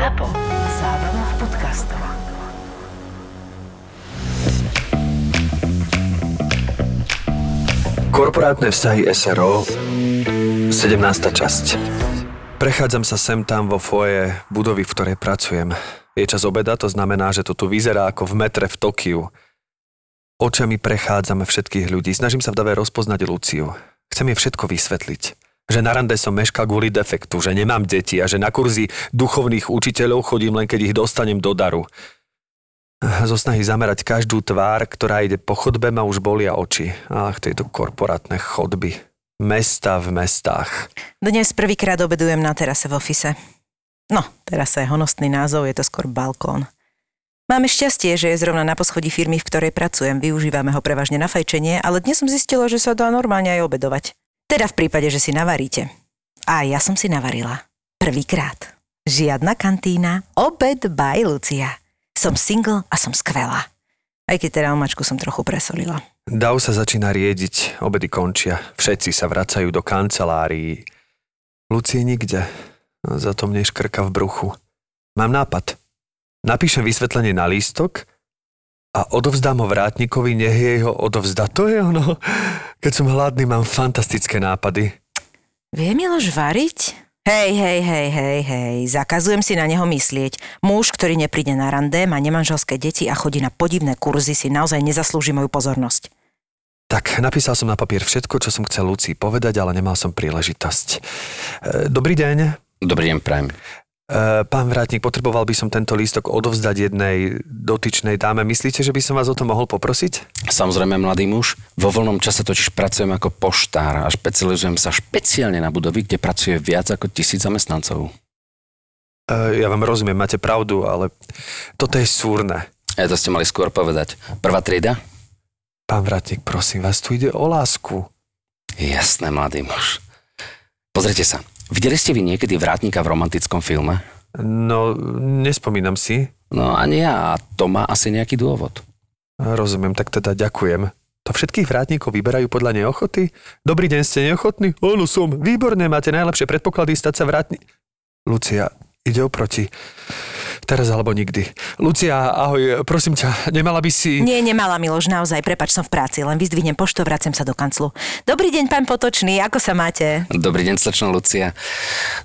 ZAPO. Zábrná v podcastov. Korporátne vzťahy SRO 17. časť Prechádzam sa sem tam vo foje budovy, v ktorej pracujem. Je čas obeda, to znamená, že to tu vyzerá ako v metre v Tokiu. Očami prechádzame všetkých ľudí. Snažím sa v dave rozpoznať Luciu. Chcem jej všetko vysvetliť. Že na rande som meškal kvôli defektu, že nemám deti a že na kurzy duchovných učiteľov chodím len keď ich dostanem do daru. Zo snahy zamerať každú tvár, ktorá ide po chodbe, ma už bolia oči. Ach, tieto korporátne chodby. Mesta v mestách. Dnes prvýkrát obedujem na terase v ofise. No, terasa je honostný názov, je to skôr balkón. Máme šťastie, že je zrovna na poschodí firmy, v ktorej pracujem. Využívame ho prevažne na fajčenie, ale dnes som zistila, že sa dá normálne aj obedovať. Teda v prípade, že si navaríte. A ja som si navarila. Prvýkrát. Žiadna kantína, obed by Lucia. Som single a som skvelá. Aj keď teda omačku som trochu presolila. Dav sa začína riediť, obedy končia. Všetci sa vracajú do kancelárií. Lucie nikde. Za to mne škrka v bruchu. Mám nápad. Napíšem vysvetlenie na lístok a odovzdám ho vrátnikovi, nech jej ho odovzda. To je ono. Keď som hladný, mám fantastické nápady. Vie Miloš variť? Hej, hej, hej, hej, hej, zakazujem si na neho myslieť. Muž, ktorý nepríde na rande, má nemanželské deti a chodí na podivné kurzy, si naozaj nezaslúži moju pozornosť. Tak, napísal som na papier všetko, čo som chcel Lucii povedať, ale nemal som príležitosť. E, Dobrý deň. Dobrý deň, prajem. E, Pán Vrátnik, potreboval by som tento lístok odovzdať jednej dotyčnej dáme. Myslíte, že by som vás o to mohol poprosiť? Samozrejme, mladý muž. Vo voľnom čase totiž pracujem ako poštár a špecializujem sa špeciálne na budovy, kde pracuje viac ako tisíc zamestnancov. E, Ja vám rozumiem, máte pravdu, ale toto je súrne. Ja to ste mali skôr povedať. Prvá trieda? Pán Vrátnik, prosím vás, tu ide o lásku. Jasné, mladý muž. Pozrite sa. Videli ste vy niekedy vrátnika v romantickom filme? No, nespomínam si. No ani ja, a to má asi nejaký dôvod. Rozumiem, tak teda ďakujem. To všetkých vrátnikov vyberajú podľa neochoty? Dobrý deň, ste neochotní? Áno, som. Výborné, máte najlepšie predpoklady stať sa vrátni... Lucia, ide oproti. Teraz alebo nikdy. Lucia, ahoj, prosím ťa, nemala by si... Nie, nemala Miloš, naozaj, prepač, som v práci, len vyzdvihnem pošto, vracem sa do kanclu. Dobrý deň, pán Potočný, ako sa máte? Dobrý deň, slečna Lucia.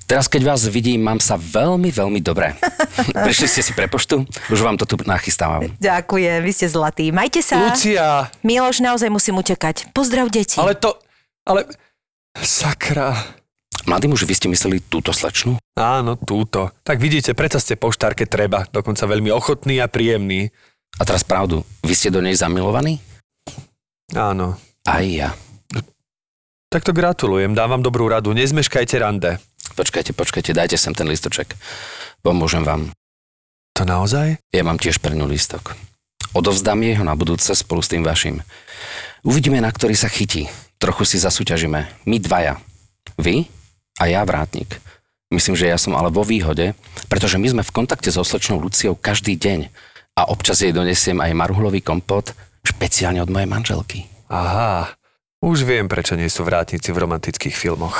Teraz, keď vás vidím, mám sa veľmi, veľmi dobre. Prišli ste si pre poštu? Už vám to tu nachystávam. Ďakujem, vy ste zlatí. Majte sa. Lucia, Miloš, naozaj musím utekať. Pozdrav deti. ale to... Ale... Sakra. Mladý muž, vy ste mysleli túto slečnu? Áno, túto. Tak vidíte, predsa ste poštár, keď treba. Dokonca veľmi ochotný a príjemný. A teraz pravdu, vy ste do nej zamilovaní? Áno. Aj ja. Tak to gratulujem, dám vám dobrú radu. Nezmeškajte rande. Počkajte, počkajte, dajte sem ten listoček. Pomôžem vám. To naozaj? Ja mám tiež pre ňu lístok. Odovzdám jej ho na budúce spolu s tým vašim. Uvidíme, na ktorý sa chytí. Trochu si zasúťažíme. My dvaja. Vy a ja vrátnik. Myslím, že ja som ale vo výhode, pretože my sme v kontakte so slečnou Luciou každý deň a občas jej donesiem aj marhulový kompot špeciálne od mojej manželky. Aha, už viem, prečo nie sú vrátnici v romantických filmoch.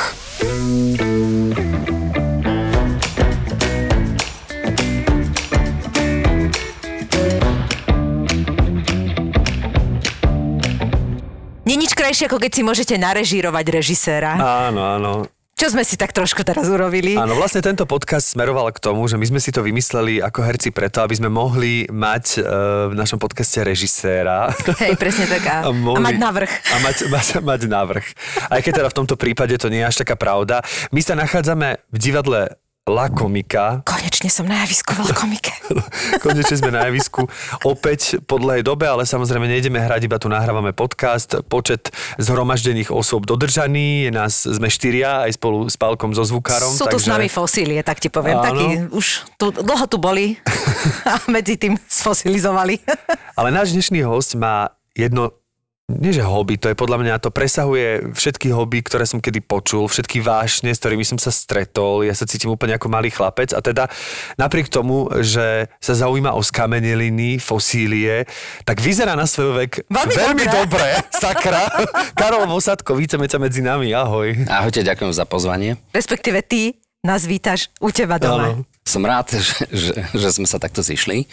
Krajšie, ako keď si môžete narežírovať režiséra. Áno, áno. Čo sme si tak trošku teraz urobili? Áno, vlastne tento podcast smeroval k tomu, že my sme si to vymysleli ako herci preto, aby sme mohli mať e, v našom podcaste režiséra. Hej, presne tak. A, a, mohli- mať navrh. A mať, mať, mať navrh. Aj keď teda v tomto prípade to nie je až taká pravda. My sa nachádzame v divadle La Komika. Konečne som na javisku v komike. Konečne sme na javisku opäť po dlhej dobe, ale samozrejme nejdeme hrať, iba tu nahrávame podcast. Počet zhromaždených osôb dodržaný, je nás, sme štyria aj spolu s Pálkom so zvukárom. Sú tu s nami fosílie, tak ti poviem. Áno. Takí už tu, dlho tu boli a medzi tým sfosilizovali. Ale náš dnešný host má jedno nie že hobby, to je podľa mňa, to presahuje všetky hobby, ktoré som kedy počul, všetky vášne, s ktorými som sa stretol, ja sa cítim úplne ako malý chlapec a teda napriek tomu, že sa zaujíma o skameneliny, fosílie, tak vyzerá na svoj vek Veľmi veľmi dobre. dobre, sakra. Karol Vosadko, vítame ťa medzi nami, ahoj. Ahojte, ďakujem za pozvanie. Respektíve ty nás vítaš u teba doma. Áno. som rád, že, že, že sme sa takto zišli.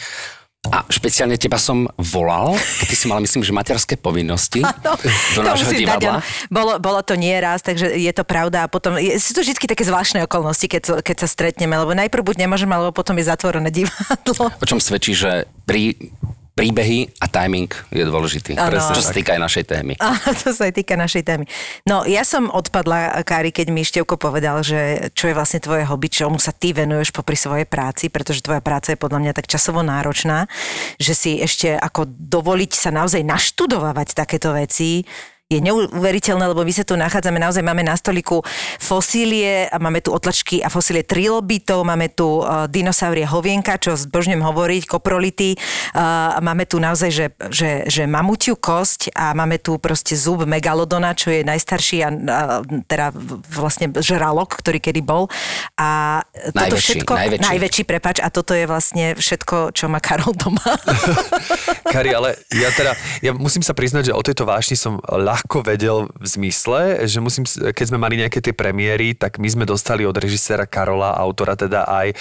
A špeciálne teba som volal, ty si mala, myslím, že materské povinnosti No, do nášho dať, divadla. áno. bolo, bolo to nie raz, takže je to pravda a potom je, sú to vždy také zvláštne okolnosti, keď, keď sa stretneme, lebo najprv buď nemôžem, alebo potom je zatvorené divadlo. O čom svedčí, že prí, príbehy a timing je dôležitý. Áno. Presne, čo sa týka aj našej témy. Áno, to sa aj týka našej témy. No, ja som odpadla, Kári, keď mi Števko povedal, že čo je vlastne tvoje hobby, čomu sa ty venuješ popri svojej práci, pretože tvoja práca je podľa mňa tak časovo náročná, že si ešte ako dovoliť sa naozaj naštudovať takéto veci, je neuveriteľné, lebo my sa tu nachádzame, naozaj máme na stoliku fosílie a máme tu otlačky a fosílie trilobitov, máme tu uh, dinosaurie hovienka, čo zbožňujem hovoriť, koprolity, uh, máme tu naozaj, že, že, že mamutiu kosť a máme tu proste zub megalodona, čo je najstarší a, a teda vlastne žralok, ktorý kedy bol. A toto Najväčší, všetko, najväčší. najväčší, prepač, a toto je vlastne všetko, čo má Karol doma. Kari, ale ja teda, ja musím sa priznať, že o tejto vášni som ľahko vedel v zmysle, že musím, keď sme mali nejaké tie premiéry, tak my sme dostali od režiséra Karola, autora teda aj e,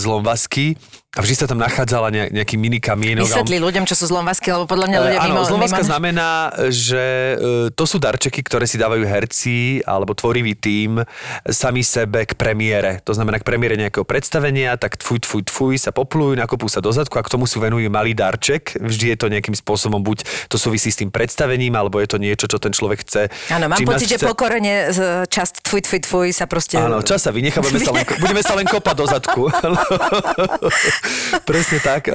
Zlomvasky a vždy sa tam nachádzala ne, nejaký mini kamienok. Vysvetli ľuďom, čo sú zlomvasky, lebo podľa mňa ľudia E, mimo... Áno, zlomovska mimo... znamená, že e, to sú darčeky, ktoré si dávajú herci alebo tvorivý tím sami sebe k premiére. To znamená k premiére nejakého predstavenia, tak tfuj, tfuj, tfuj sa poplujú, nakopú sa do zadku a k tomu si venujú malý darček. Vždy je to nejakým spôsobom, buď to súvisí s tým predstavením, alebo je to niečo, čo ten človek chce. Áno, mám čím pocit, že chce- pokorene z- časť tfuj, tfuj, tfuj sa proste... Áno, čas sa vynechá, budeme sa len, budeme sa len kopať do zadku. Presne tak, e,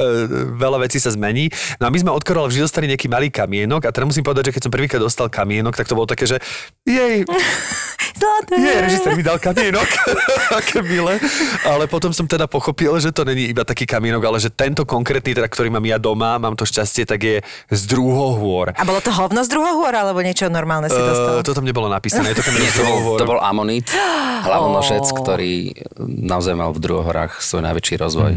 veľa vecí sa zmení. No a my sme od Karola vždy dostali nejaký malý kamienok a teraz musím povedať, že keď som prvýkrát dostal kamienok, tak to bolo také, že jej, Zlaté. nie, režisér mi dal kamienok, aké milé. Ale potom som teda pochopil, že to není iba taký kamienok, ale že tento konkrétny, teda, ktorý mám ja doma, mám to šťastie, tak je z druhohôr. A bolo to hovno z druhohôra, alebo niečo normálne si dostal? Uh, to tam nebolo napísané, je to kamienok z to bol, druhohôr. to bol amonit, hlavonožec, Ó. ktorý naozaj mal v druhohorách svoj najväčší rozvoj.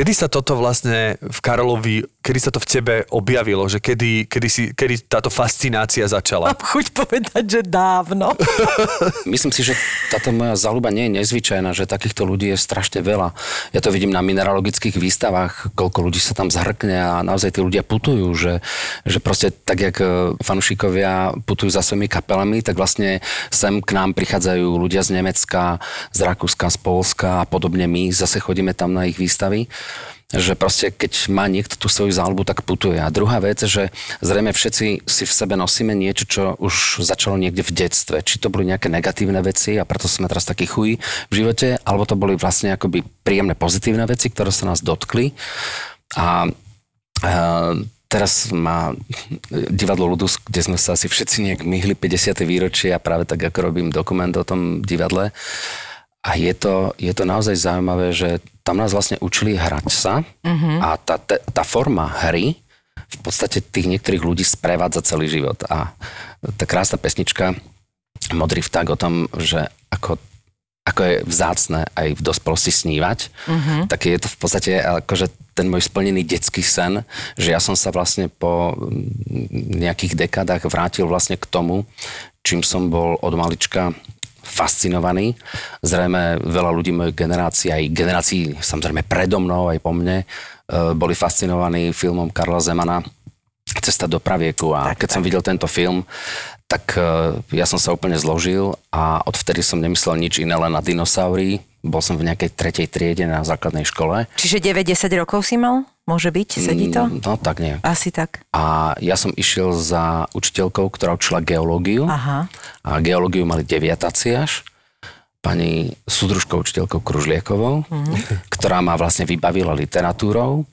Kedy sa toto vlastne v Karolovi, kedy sa to v tebe objavilo, že kedy, kedy, si, kedy táto fascinácia začala? Mám chuť povedať, že dávno. Myslím si, že táto moja záľuba nie je nezvyčajná, že takýchto ľudí je strašne veľa. Ja to vidím na mineralogických výstavách, koľko ľudí sa tam zhrkne a naozaj tí ľudia putujú, že, že proste tak, jak e, fanúšikovia putujú za svojimi kapelami, tak vlastne sem k nám prichádzajú ľudia z Nemecka, z Rakúska, z Polska a podobne my zase chodíme tam na ich výstavy že proste keď má niekto tú svoju záľubu, tak putuje. A druhá vec, že zrejme všetci si v sebe nosíme niečo, čo už začalo niekde v detstve. Či to boli nejaké negatívne veci a preto sme teraz takí chuj v živote, alebo to boli vlastne akoby príjemné pozitívne veci, ktoré sa nás dotkli. A, a teraz má divadlo Ludus, kde sme sa asi všetci nejak myhli 50. výročie a práve tak, ako robím dokument o tom divadle. A je to, je to naozaj zaujímavé, že tam nás vlastne učili hrať sa mm-hmm. a tá, tá, forma hry v podstate tých niektorých ľudí sprevádza celý život. A tá krásna pesnička Modrý vták o tom, že ako, ako je vzácne aj v dospelosti snívať, mm-hmm. tak je to v podstate akože ten môj splnený detský sen, že ja som sa vlastne po nejakých dekádach vrátil vlastne k tomu, čím som bol od malička fascinovaný. Zrejme veľa ľudí mojej generácie, aj generácií samozrejme predo mnou, aj po mne, e, boli fascinovaní filmom Karla Zemana Cesta do pravieku a tak, keď tak. som videl tento film, tak e, ja som sa úplne zložil a odvtedy som nemyslel nič iné len na dinosaury. Bol som v nejakej tretej triede na základnej škole. Čiže 9-10 rokov si mal? Môže byť? Sedí to? Mm, No tak nie. Asi tak. A ja som išiel za učiteľkou, ktorá učila geológiu. Aha. A geológiu mali deviatáci až. Pani súdružkou učiteľkou Kružliekovou, mm. ktorá ma vlastne vybavila literatúrou.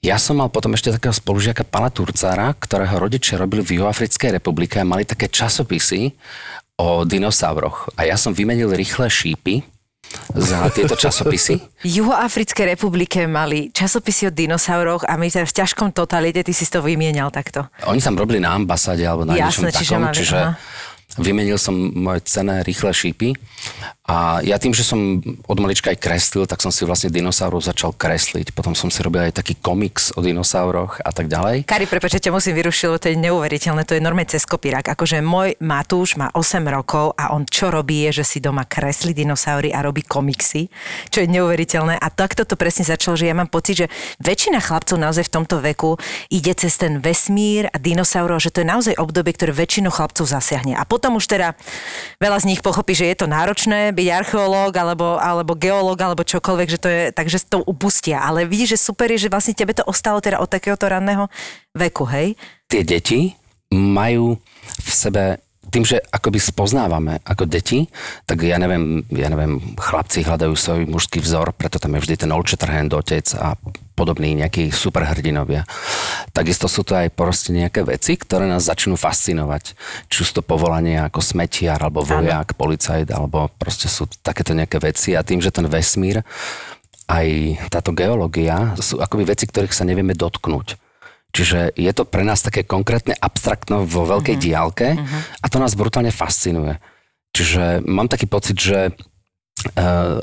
Ja som mal potom ešte takého spolužiaka pana Turcára, ktorého rodičia robili v Juhoafrickej republike a mali také časopisy o dinosauroch. A ja som vymenil rýchle šípy za tieto časopisy. V Juhoafrickej republike mali časopisy o dinosauroch a my teraz v ťažkom totalite, ty si to vymienial takto. Oni tam robili na ambasáde alebo na Jasné, niečom čiže takom, mali- čiže aha. vymenil som moje cené rýchle šípy A ja tým, že som od malička aj kreslil, tak som si vlastne dinosaurov začal kresliť. Potom som si robil aj taký komiks o dinosauroch a tak ďalej. Kari, prepáč, ťa musím vyrušiť, to je neuveriteľné, to je normálne cez kopírak. Akože môj Matúš má 8 rokov a on čo robí je, že si doma kreslí dinosaury a robí komiksy, čo je neuveriteľné. A takto to presne začalo, že ja mám pocit, že väčšina chlapcov naozaj v tomto veku ide cez ten vesmír a dinosaurov, že to je naozaj obdobie, ktoré väčšinu chlapcov zasiahne. A potom už teda veľa z nich pochopí, že je to náročné byť archeológ alebo, alebo geológ alebo čokoľvek, že to je, takže to upustia. Ale vidíš, že super je, že vlastne tebe to ostalo teda od takéhoto ranného veku, hej? Tie deti majú v sebe tým, že akoby spoznávame ako deti, tak ja neviem, ja neviem, chlapci hľadajú svoj mužský vzor, preto tam je vždy ten Olčetrhend otec a podobní nejakí superhrdinovia. Takisto sú to aj proste nejaké veci, ktoré nás začnú fascinovať. Či sú to povolanie ako smetiar, alebo vojak, policajt, alebo proste sú takéto nejaké veci. A tým, že ten vesmír, aj táto geológia sú akoby veci, ktorých sa nevieme dotknúť Čiže je to pre nás také konkrétne abstraktno vo veľkej uh-huh. diálke uh-huh. a to nás brutálne fascinuje. Čiže mám taký pocit, že uh,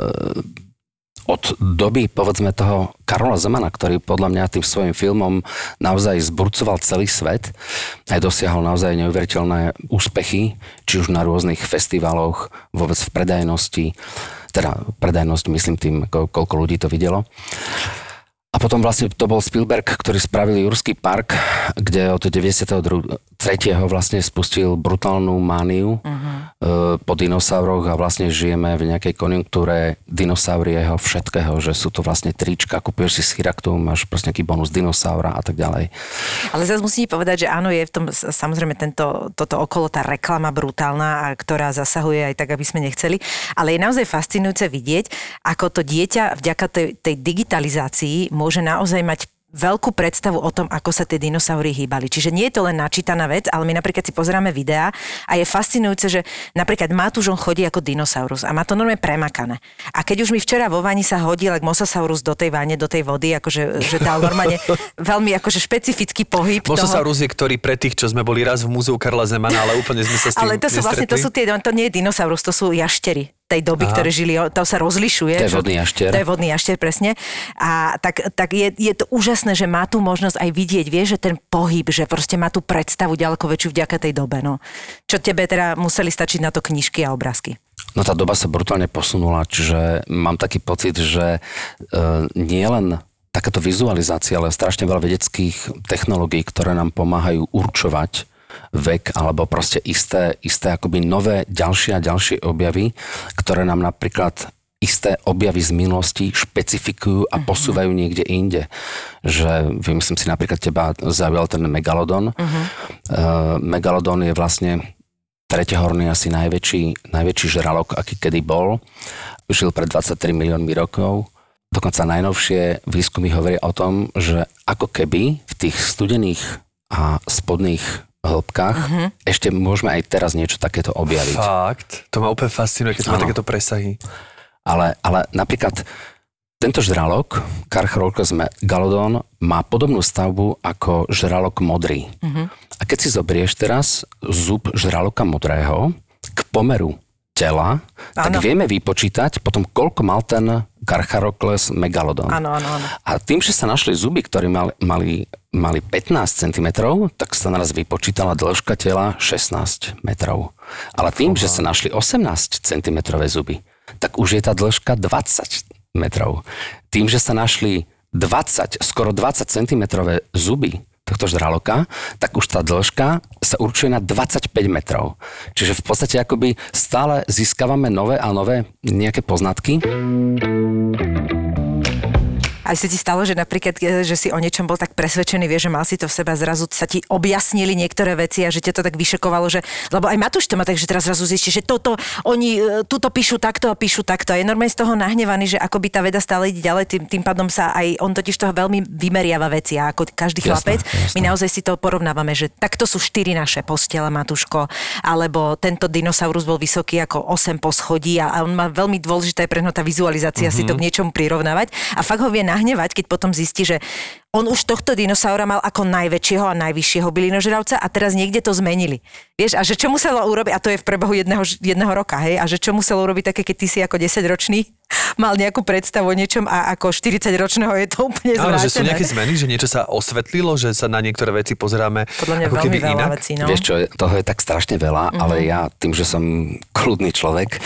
od doby, povedzme, toho Karola Zemana, ktorý podľa mňa tým svojim filmom naozaj zburcoval celý svet, aj dosiahol naozaj neuveriteľné úspechy, či už na rôznych festivaloch, vôbec v predajnosti, teda predajnosť myslím tým, koľko ľudí to videlo. A potom vlastne to bol Spielberg, ktorý spravil Jurský park, kde od 93. vlastne spustil brutálnu mániu uh-huh. po dinosauroch a vlastne žijeme v nejakej konjunktúre dinosaurieho všetkého, že sú to vlastne trička, kupuješ si schiraktu, máš proste nejaký bonus dinosaura a tak ďalej. Ale zase musím povedať, že áno, je v tom samozrejme tento, toto okolo tá reklama brutálna, ktorá zasahuje aj tak, aby sme nechceli, ale je naozaj fascinujúce vidieť, ako to dieťa vďaka tej, tej digitalizácii môže naozaj mať veľkú predstavu o tom, ako sa tie dinosaury hýbali. Čiže nie je to len načítaná vec, ale my napríklad si pozeráme videá a je fascinujúce, že napríklad Matúš on chodí ako dinosaurus a má to normálne premakané. A keď už mi včera vo vani sa hodil ako mosasaurus do tej vane, do tej vody, akože že dal normálne veľmi akože špecifický pohyb. Mosasaurus toho... je, ktorý pre tých, čo sme boli raz v múzeu Karla Zemana, ale úplne sme sa s tým Ale to sú vlastne, to sú tie, to nie je dinosaurus, to sú jaštery tej doby, Aha. ktoré žili, to sa rozlišuje. To je vodný jaštier. To je vodný jaštier, presne. A tak, tak je, je to úžasné, že má tu možnosť aj vidieť, vie, že ten pohyb, že proste má tú predstavu ďaleko väčšiu vďaka tej dobe. No. Čo tebe teda museli stačiť na to knižky a obrázky? No tá doba sa brutálne posunula, čiže mám taký pocit, že e, nie len takáto vizualizácia, ale strašne veľa vedeckých technológií, ktoré nám pomáhajú určovať vek alebo proste isté, isté akoby nové ďalšie a ďalšie objavy, ktoré nám napríklad isté objavy z minulosti špecifikujú a mhm. posúvajú niekde inde. Že vymyslím si napríklad teba zaujal ten megalodon. Uh-huh. Uh, megalodon je vlastne treťahorný asi najväčší, najväčší žralok, aký kedy bol. Žil pred 23 miliónmi rokov. Dokonca najnovšie výskumy hovoria o tom, že ako keby v tých studených a spodných hĺbkach. Uh-huh. Ešte môžeme aj teraz niečo takéto objaviť. Fakt? To ma úplne fascinuje, keď má takéto presahy. Ale, ale napríklad tento žralok, Carcharocus galodon, má podobnú stavbu ako žralok modrý. Uh-huh. A keď si zobrieš teraz zub žraloka modrého k pomeru tela, ano. tak vieme vypočítať potom, koľko mal ten Carcharocles megalodon. Áno, áno, áno. A tým, že sa našli zuby, ktorí mali, mali, mali 15 cm, tak sa naraz vypočítala dĺžka tela 16 metrov. Ale tým, Oha. že sa našli 18 cm zuby, tak už je tá dĺžka 20 metrov. Tým, že sa našli 20, skoro 20 cm zuby, tohto žraloka, tak už tá dĺžka sa určuje na 25 metrov. Čiže v podstate akoby stále získavame nové a nové nejaké poznatky. Aj sa ti stalo, že napríklad, e, že si o niečom bol tak presvedčený, vieš, že mal si to v sebe a zrazu sa ti objasnili niektoré veci a že ťa to tak vyšekovalo, že, lebo aj Matúš to má tak, že teraz zrazu zistí, že toto, oni e, tuto píšu takto a píšu takto. A je normálne z toho nahnevaný, že ako by tá veda stále ide ďalej, tým, tým pádom sa aj, on totiž toho veľmi vymeriava veci a ako každý chlapec, jasné. my naozaj si to porovnávame, že takto sú štyri naše postele, Matúško, alebo tento dinosaurus bol vysoký ako 8 poschodí a, a on má veľmi dôležité pre tá vizualizácia mm-hmm. si to k niečomu prirovnávať a fakt ho vie nahnevať, keď potom zistí, že on už tohto dinosaura mal ako najväčšieho a najvyššieho bylinožravca a teraz niekde to zmenili. Vieš, a že čo muselo urobiť, a to je v prebehu jedného, jedného roka, hej, a že čo muselo urobiť také, keď ty si ako 10-ročný mal nejakú predstavu o niečom a ako 40-ročného je to úplne Áno, zvrátené. že sú nejaké zmeny, že niečo sa osvetlilo, že sa na niektoré veci pozeráme Podľa mňa ako veľmi keby veľa inak. vecí, no. Vieš čo, toho je tak strašne veľa, Mhm. ale ja tým, že som kľudný človek,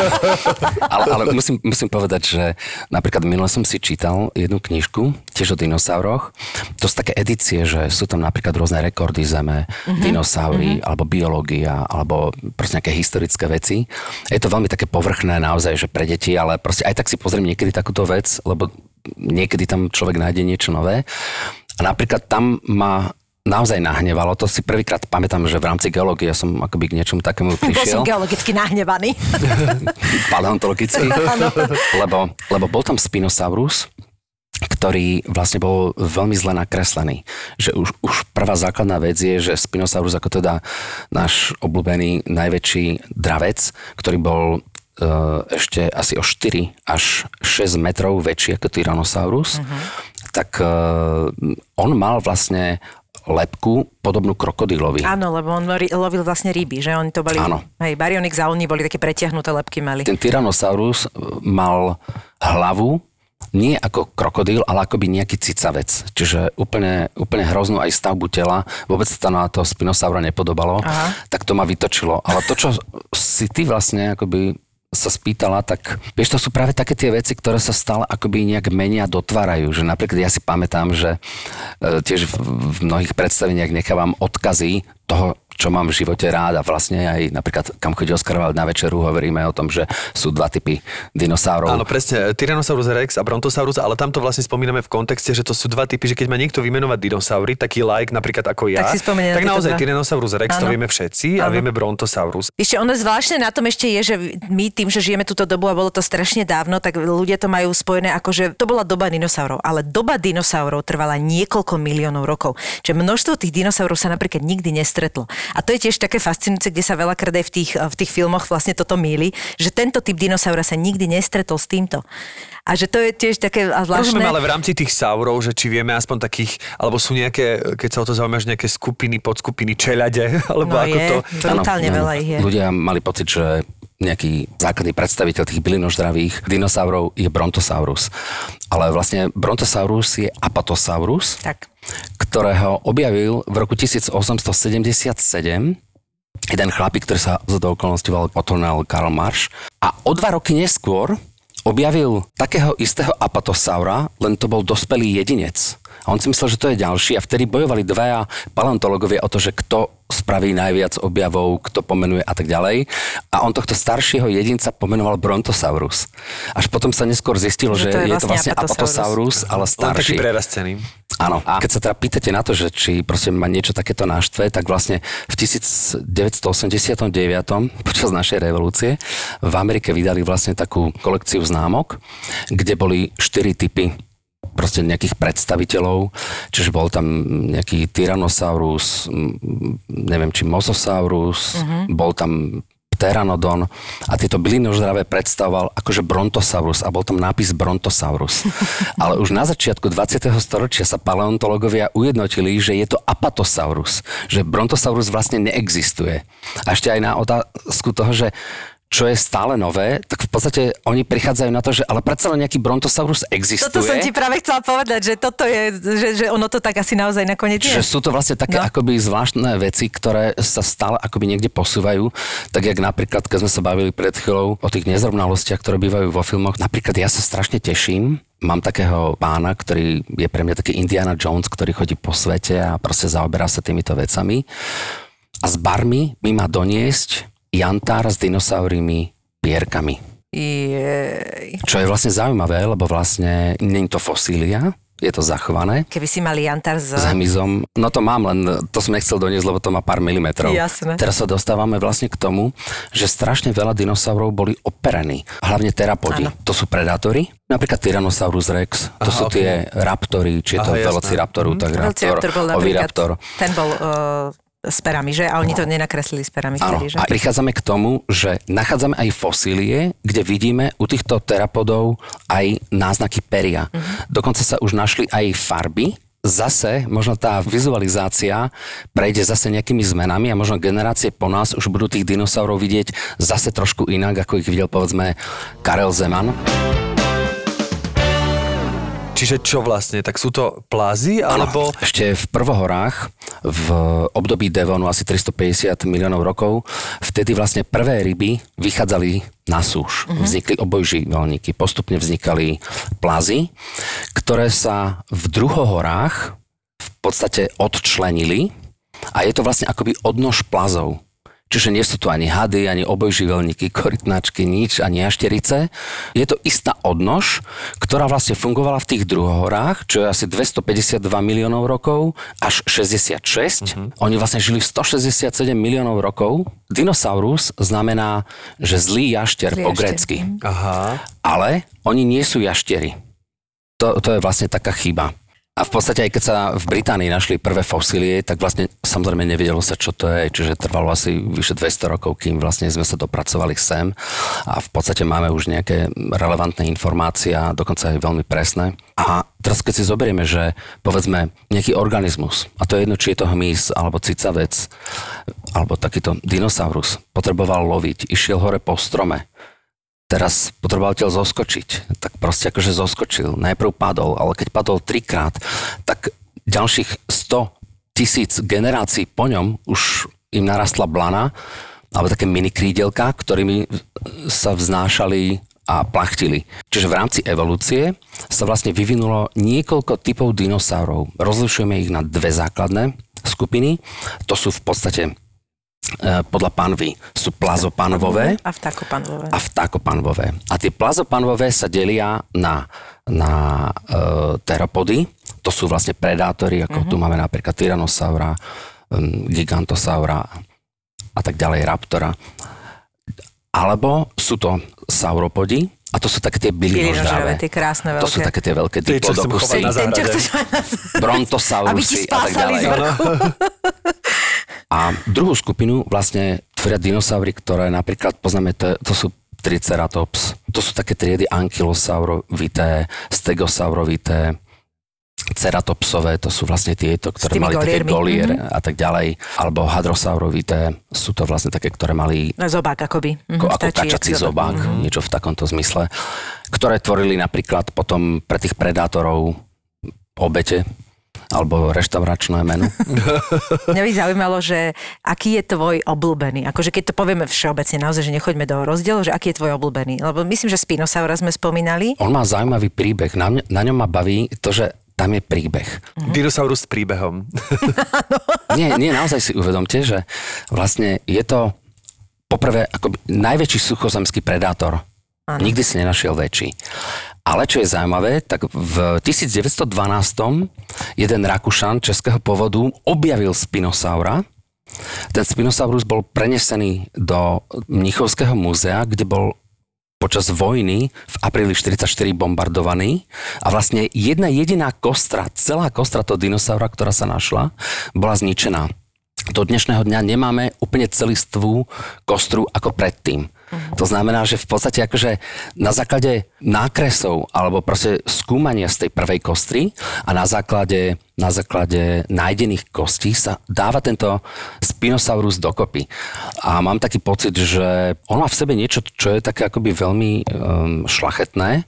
ale, ale musím, musím povedať, že napríklad minule som si čítal jednu knižku, tiež o dinosauroch. To sú také edície, že sú tam napríklad rôzne rekordy Zeme, Mhm. dinosaury, alebo biológia, alebo proste nejaké historické veci. Je to veľmi také povrchné naozaj, že pre deti, ale proste aj tak si pozriem niekedy takúto vec, lebo niekedy tam človek nájde niečo nové. A napríklad tam ma naozaj nahnevalo, to si prvýkrát pamätám, že v rámci geológie som akoby k niečomu takému Bol som prišiel, geologicky nahnevaný. paleontologický, lebo, lebo bol tam Spinosaurus, ktorý vlastne bol veľmi zle nakreslený. Že už, už prvá základná vec je, že Spinosaurus ako teda náš obľúbený najväčší dravec, ktorý bol e, ešte asi o 4 až 6 metrov väčší ako Tyrannosaurus, uh-huh. tak e, on mal vlastne lepku podobnú krokodílovi. Áno, lebo on lovil vlastne ryby, že oni to boli, Áno. hej, Baryonyx a oni boli také pretiahnuté lepky mali. Ten Tyrannosaurus mal hlavu nie ako krokodíl, ale akoby nejaký cicavec. Čiže úplne, úplne hroznú aj stavbu tela. Vôbec sa na to Spinosaura nepodobalo. Aha. Tak to ma vytočilo. Ale to, čo si ty vlastne akoby sa spýtala, tak vieš, to sú práve také tie veci, ktoré sa stále akoby nejak menia, dotvárajú. Že napríklad ja si pamätám, že e, tiež v, v mnohých predstaveniach nechávam odkazy toho, čo mám v živote rád a vlastne aj napríklad, kam chodí Oskar Wilde na večeru, hovoríme o tom, že sú dva typy dinosaurov. Áno, presne, Tyrannosaurus rex a Brontosaurus, ale tam to vlastne spomíname v kontexte, že to sú dva typy, že keď má niekto vymenovať dinosaury, taký like napríklad ako ja, Tak si na tak naozaj dva. Tyrannosaurus rex to Áno. vieme všetci a Áno. vieme Brontosaurus. Ešte ono zvláštne na tom ešte je, že my tým, že žijeme túto dobu a bolo to strašne dávno, tak ľudia to majú spojené ako, že to bola doba dinosaurov, ale doba dinosaurov trvala niekoľko miliónov rokov. Čiže množstvo tých dinosaurov sa napríklad nikdy nestretlo. A to je tiež také fascinujúce, kde sa veľakrát aj v tých, v tých filmoch vlastne toto míli, že tento typ dinosaura sa nikdy nestretol s týmto. A že to je tiež také zvláštne. Rozumiem, ale v rámci tých saurov, že či vieme aspoň takých, alebo sú nejaké, keď sa o to zaujímaš, nejaké skupiny, podskupiny čeľade, alebo No ako je, to... brutálne áno. veľa ich je. Ľudia mali pocit, že nejaký základný predstaviteľ tých bylinoždravých dinosaurov je Brontosaurus. Ale vlastne Brontosaurus je Apatosaurus, Tak. Ktorého objavil v roku 1877 jeden chlapík, ktorý sa z okolností volal Otonel Karl Marsh. A o dva roky neskôr objavil takého istého apatosaura, len to bol dospelý jedinec. A on si myslel, že to je ďalší a vtedy bojovali dvaja paleontológovia o to, že kto spraví najviac objavov, kto pomenuje a tak ďalej. A on tohto staršieho jedinca pomenoval Brontosaurus. Až potom sa neskôr zistilo, Že že, to je je to vlastne vlastne apatosaurus, ale Len taký starší. prerastený. Áno. A keď sa teda pýtate na to, že či proste ma niečo takéto naštve, tak vlastne v 1989. počas našej revolúcie v Amerike vydali vlastne takú kolekciu známok, kde boli štyri typy proste nejakých predstaviteľov, čiže bol tam nejaký Tyrannosaurus, neviem, či Mosasaurus, uh-huh. bol tam Pteranodon a tieto bylinožravé predstavoval akože Brontosaurus a bol tam nápis Brontosaurus. Ale už na začiatku 20. storočia sa paleontológovia ujednotili, že je to Apatosaurus, že Brontosaurus vlastne neexistuje. A ešte aj na otázku toho, že čo je stále nové, tak v podstate oni prichádzajú na to, že ale predsa len nejaký Brontosaurus existuje. Toto som ti práve chcela povedať, že toto je, že, že ono to tak asi naozaj nakoniec je. Že sú to vlastne také No. akoby zvláštne veci, ktoré sa stále akoby niekde posúvajú. Tak jak napríklad, keď sme sa bavili pred chvíľou o tých nezrovnalostiach, ktoré bývajú vo filmoch, napríklad ja sa strašne teším, Mám takého pána, ktorý je pre mňa taký Indiana Jones, ktorý chodí po svete a proste zaoberá sa týmito vecami. A s barmi mi má doniesť jantár s dinosaurými pierkami. Jej. Čo je vlastne zaujímavé, lebo vlastne je to fosília, je to zachované Keby si mali jantar z... s hmyzom. No to mám, len to som nechcel doniesť, lebo to má pár milimetrov. Jasné. Teraz sa dostávame vlastne k tomu, že strašne veľa dinosaurov boli operení. Hlavne terapodi. Áno. To sú predátory. Napríklad Tyrannosaurus rex. To Aha, sú ok. tie raptory, či je to Aha, velociraptor, tak raptor, Velociraptor bol napríklad, oviraptor. ten bol uh, s perami, že? A oni to nenakreslili s perami vtedy, že? a prichádzame k tomu, že nachádzame aj fosílie, kde vidíme u týchto terapodov aj náznaky peria. Mhm. Dokonca sa už našli aj farby, zase možno tá vizualizácia prejde zase nejakými zmenami a možno generácie po nás už budú tých dinosaurov vidieť zase trošku inak, ako ich videl povedzme Karel Zeman. Čiže čo vlastne? Tak sú to plázy, alebo... Áno, ešte v prvohorách, v období Devonu asi 350 miliónov rokov, vtedy vlastne prvé ryby vychádzali na súž. Mm-hmm. Vznikli obojživelníky, postupne vznikali plázy, ktoré sa v druhohorách v podstate odčlenili a je to vlastne akoby odnož plazov. Čiže nie sú tu ani hady, ani obojživelníky, korytnačky, nič, ani jašterice. Je to istá odnož, ktorá vlastne fungovala v tých druhohorách, čo je asi 252 miliónov rokov až 66. Mm-hmm. Oni vlastne žili 167 miliónov rokov. Dinosaurus znamená, že zlý jašter Zlý po grécky. Aha. Ale oni nie sú jašteri. To, to je vlastne taká chyba. A v podstate aj keď sa v Británii našli prvé fosílie, tak vlastne samozrejme nevedelo sa, čo to je, čiže trvalo asi vyše 200 rokov, kým vlastne sme sa dopracovali sem a v podstate máme už nejaké relevantné informácie dokonca aj veľmi presné. A teraz keď si zoberieme, že povedzme nejaký organizmus, a to je jedno, či je to hmyz, alebo cicavec, alebo takýto dinosaurus, potreboval loviť, išiel hore po strome, teraz potreboval ťa zoskočiť, tak proste akože zoskočil. Najprv padol, ale keď padol trikrát, tak ďalších 100 tisíc generácií po ňom už im narastla blana, alebo také mini krídelka, ktorými sa vznášali a plachtili. Čiže v rámci evolúcie sa vlastne vyvinulo niekoľko typov dinosaurov. Rozlišujeme ich na dve základné skupiny. To sú v podstate podľa panvy sú plazopanvové A vtákopanvové. a vtákopanvové. A tie plazopanvové sa delia na, na e, teropody, to sú vlastne predátory, ako tu máme napríklad Tyrannosaura, um, Gigantosaura a tak ďalej, Raptora. Alebo sú to sauropodi, a to sú také tie Bylinožravé, bylinožravé. tie krásne veľké. To sú také tie veľké diplodocusy, Ten, čo chceš brontosaurusy a tak spásali z ďalej. A druhú skupinu vlastne tvoria dinosaury, ktoré napríklad poznáme, to, to sú Triceratops. To sú také triedy ankylosaurovité, stegosaurovité, ceratopsové, to sú vlastne tieto, ktoré mali také goliermi, goliere a tak ďalej. Alebo hadrosaurovité, sú to vlastne také, ktoré mali No, Zobák akoby. Mhm, ako, stačí, kačací zobák, niečo v takomto zmysle, ktoré tvorili napríklad potom pre tých predátorov obete alebo reštauračné menu. Mňa by zaujímalo, že aký je tvoj obľúbený. Akože keď to povieme všeobecne, naozaj, že nechoďme do rozdielov, že aký je tvoj obľúbený. Lebo myslím, že Spinosaura sme spomínali. On má zaujímavý príbeh. Na, mňa, na ňom ma baví to, že tam je príbeh. Dinosaurus s príbehom. Nie, nie, naozaj si uvedomte, že vlastne je to poprvé ako najväčší suchozemský predátor. Áno. Nikdy si nenašiel väčší. Ale čo je zaujímavé, tak v 1912 jeden Rakúšan českého povodu objavil Spinosaura. Ten Spinosaurus bol prenesený do Mnichovského múzea, kde bol počas vojny v apríli 44 bombardovaný a vlastne jedna jediná kostra, celá kostra toho dinosaura, ktorá sa našla, bola zničená. Do dnešného dňa nemáme úplne celistvú kostru ako predtým. To znamená, že v podstate akože na základe nákresov alebo proste skúmania z tej prvej kostry a na základe, na základe nájdených kostí sa dáva tento Spinosaurus dokopy. A mám taký pocit, že on má v sebe niečo, čo je také akoby veľmi um, šlachetné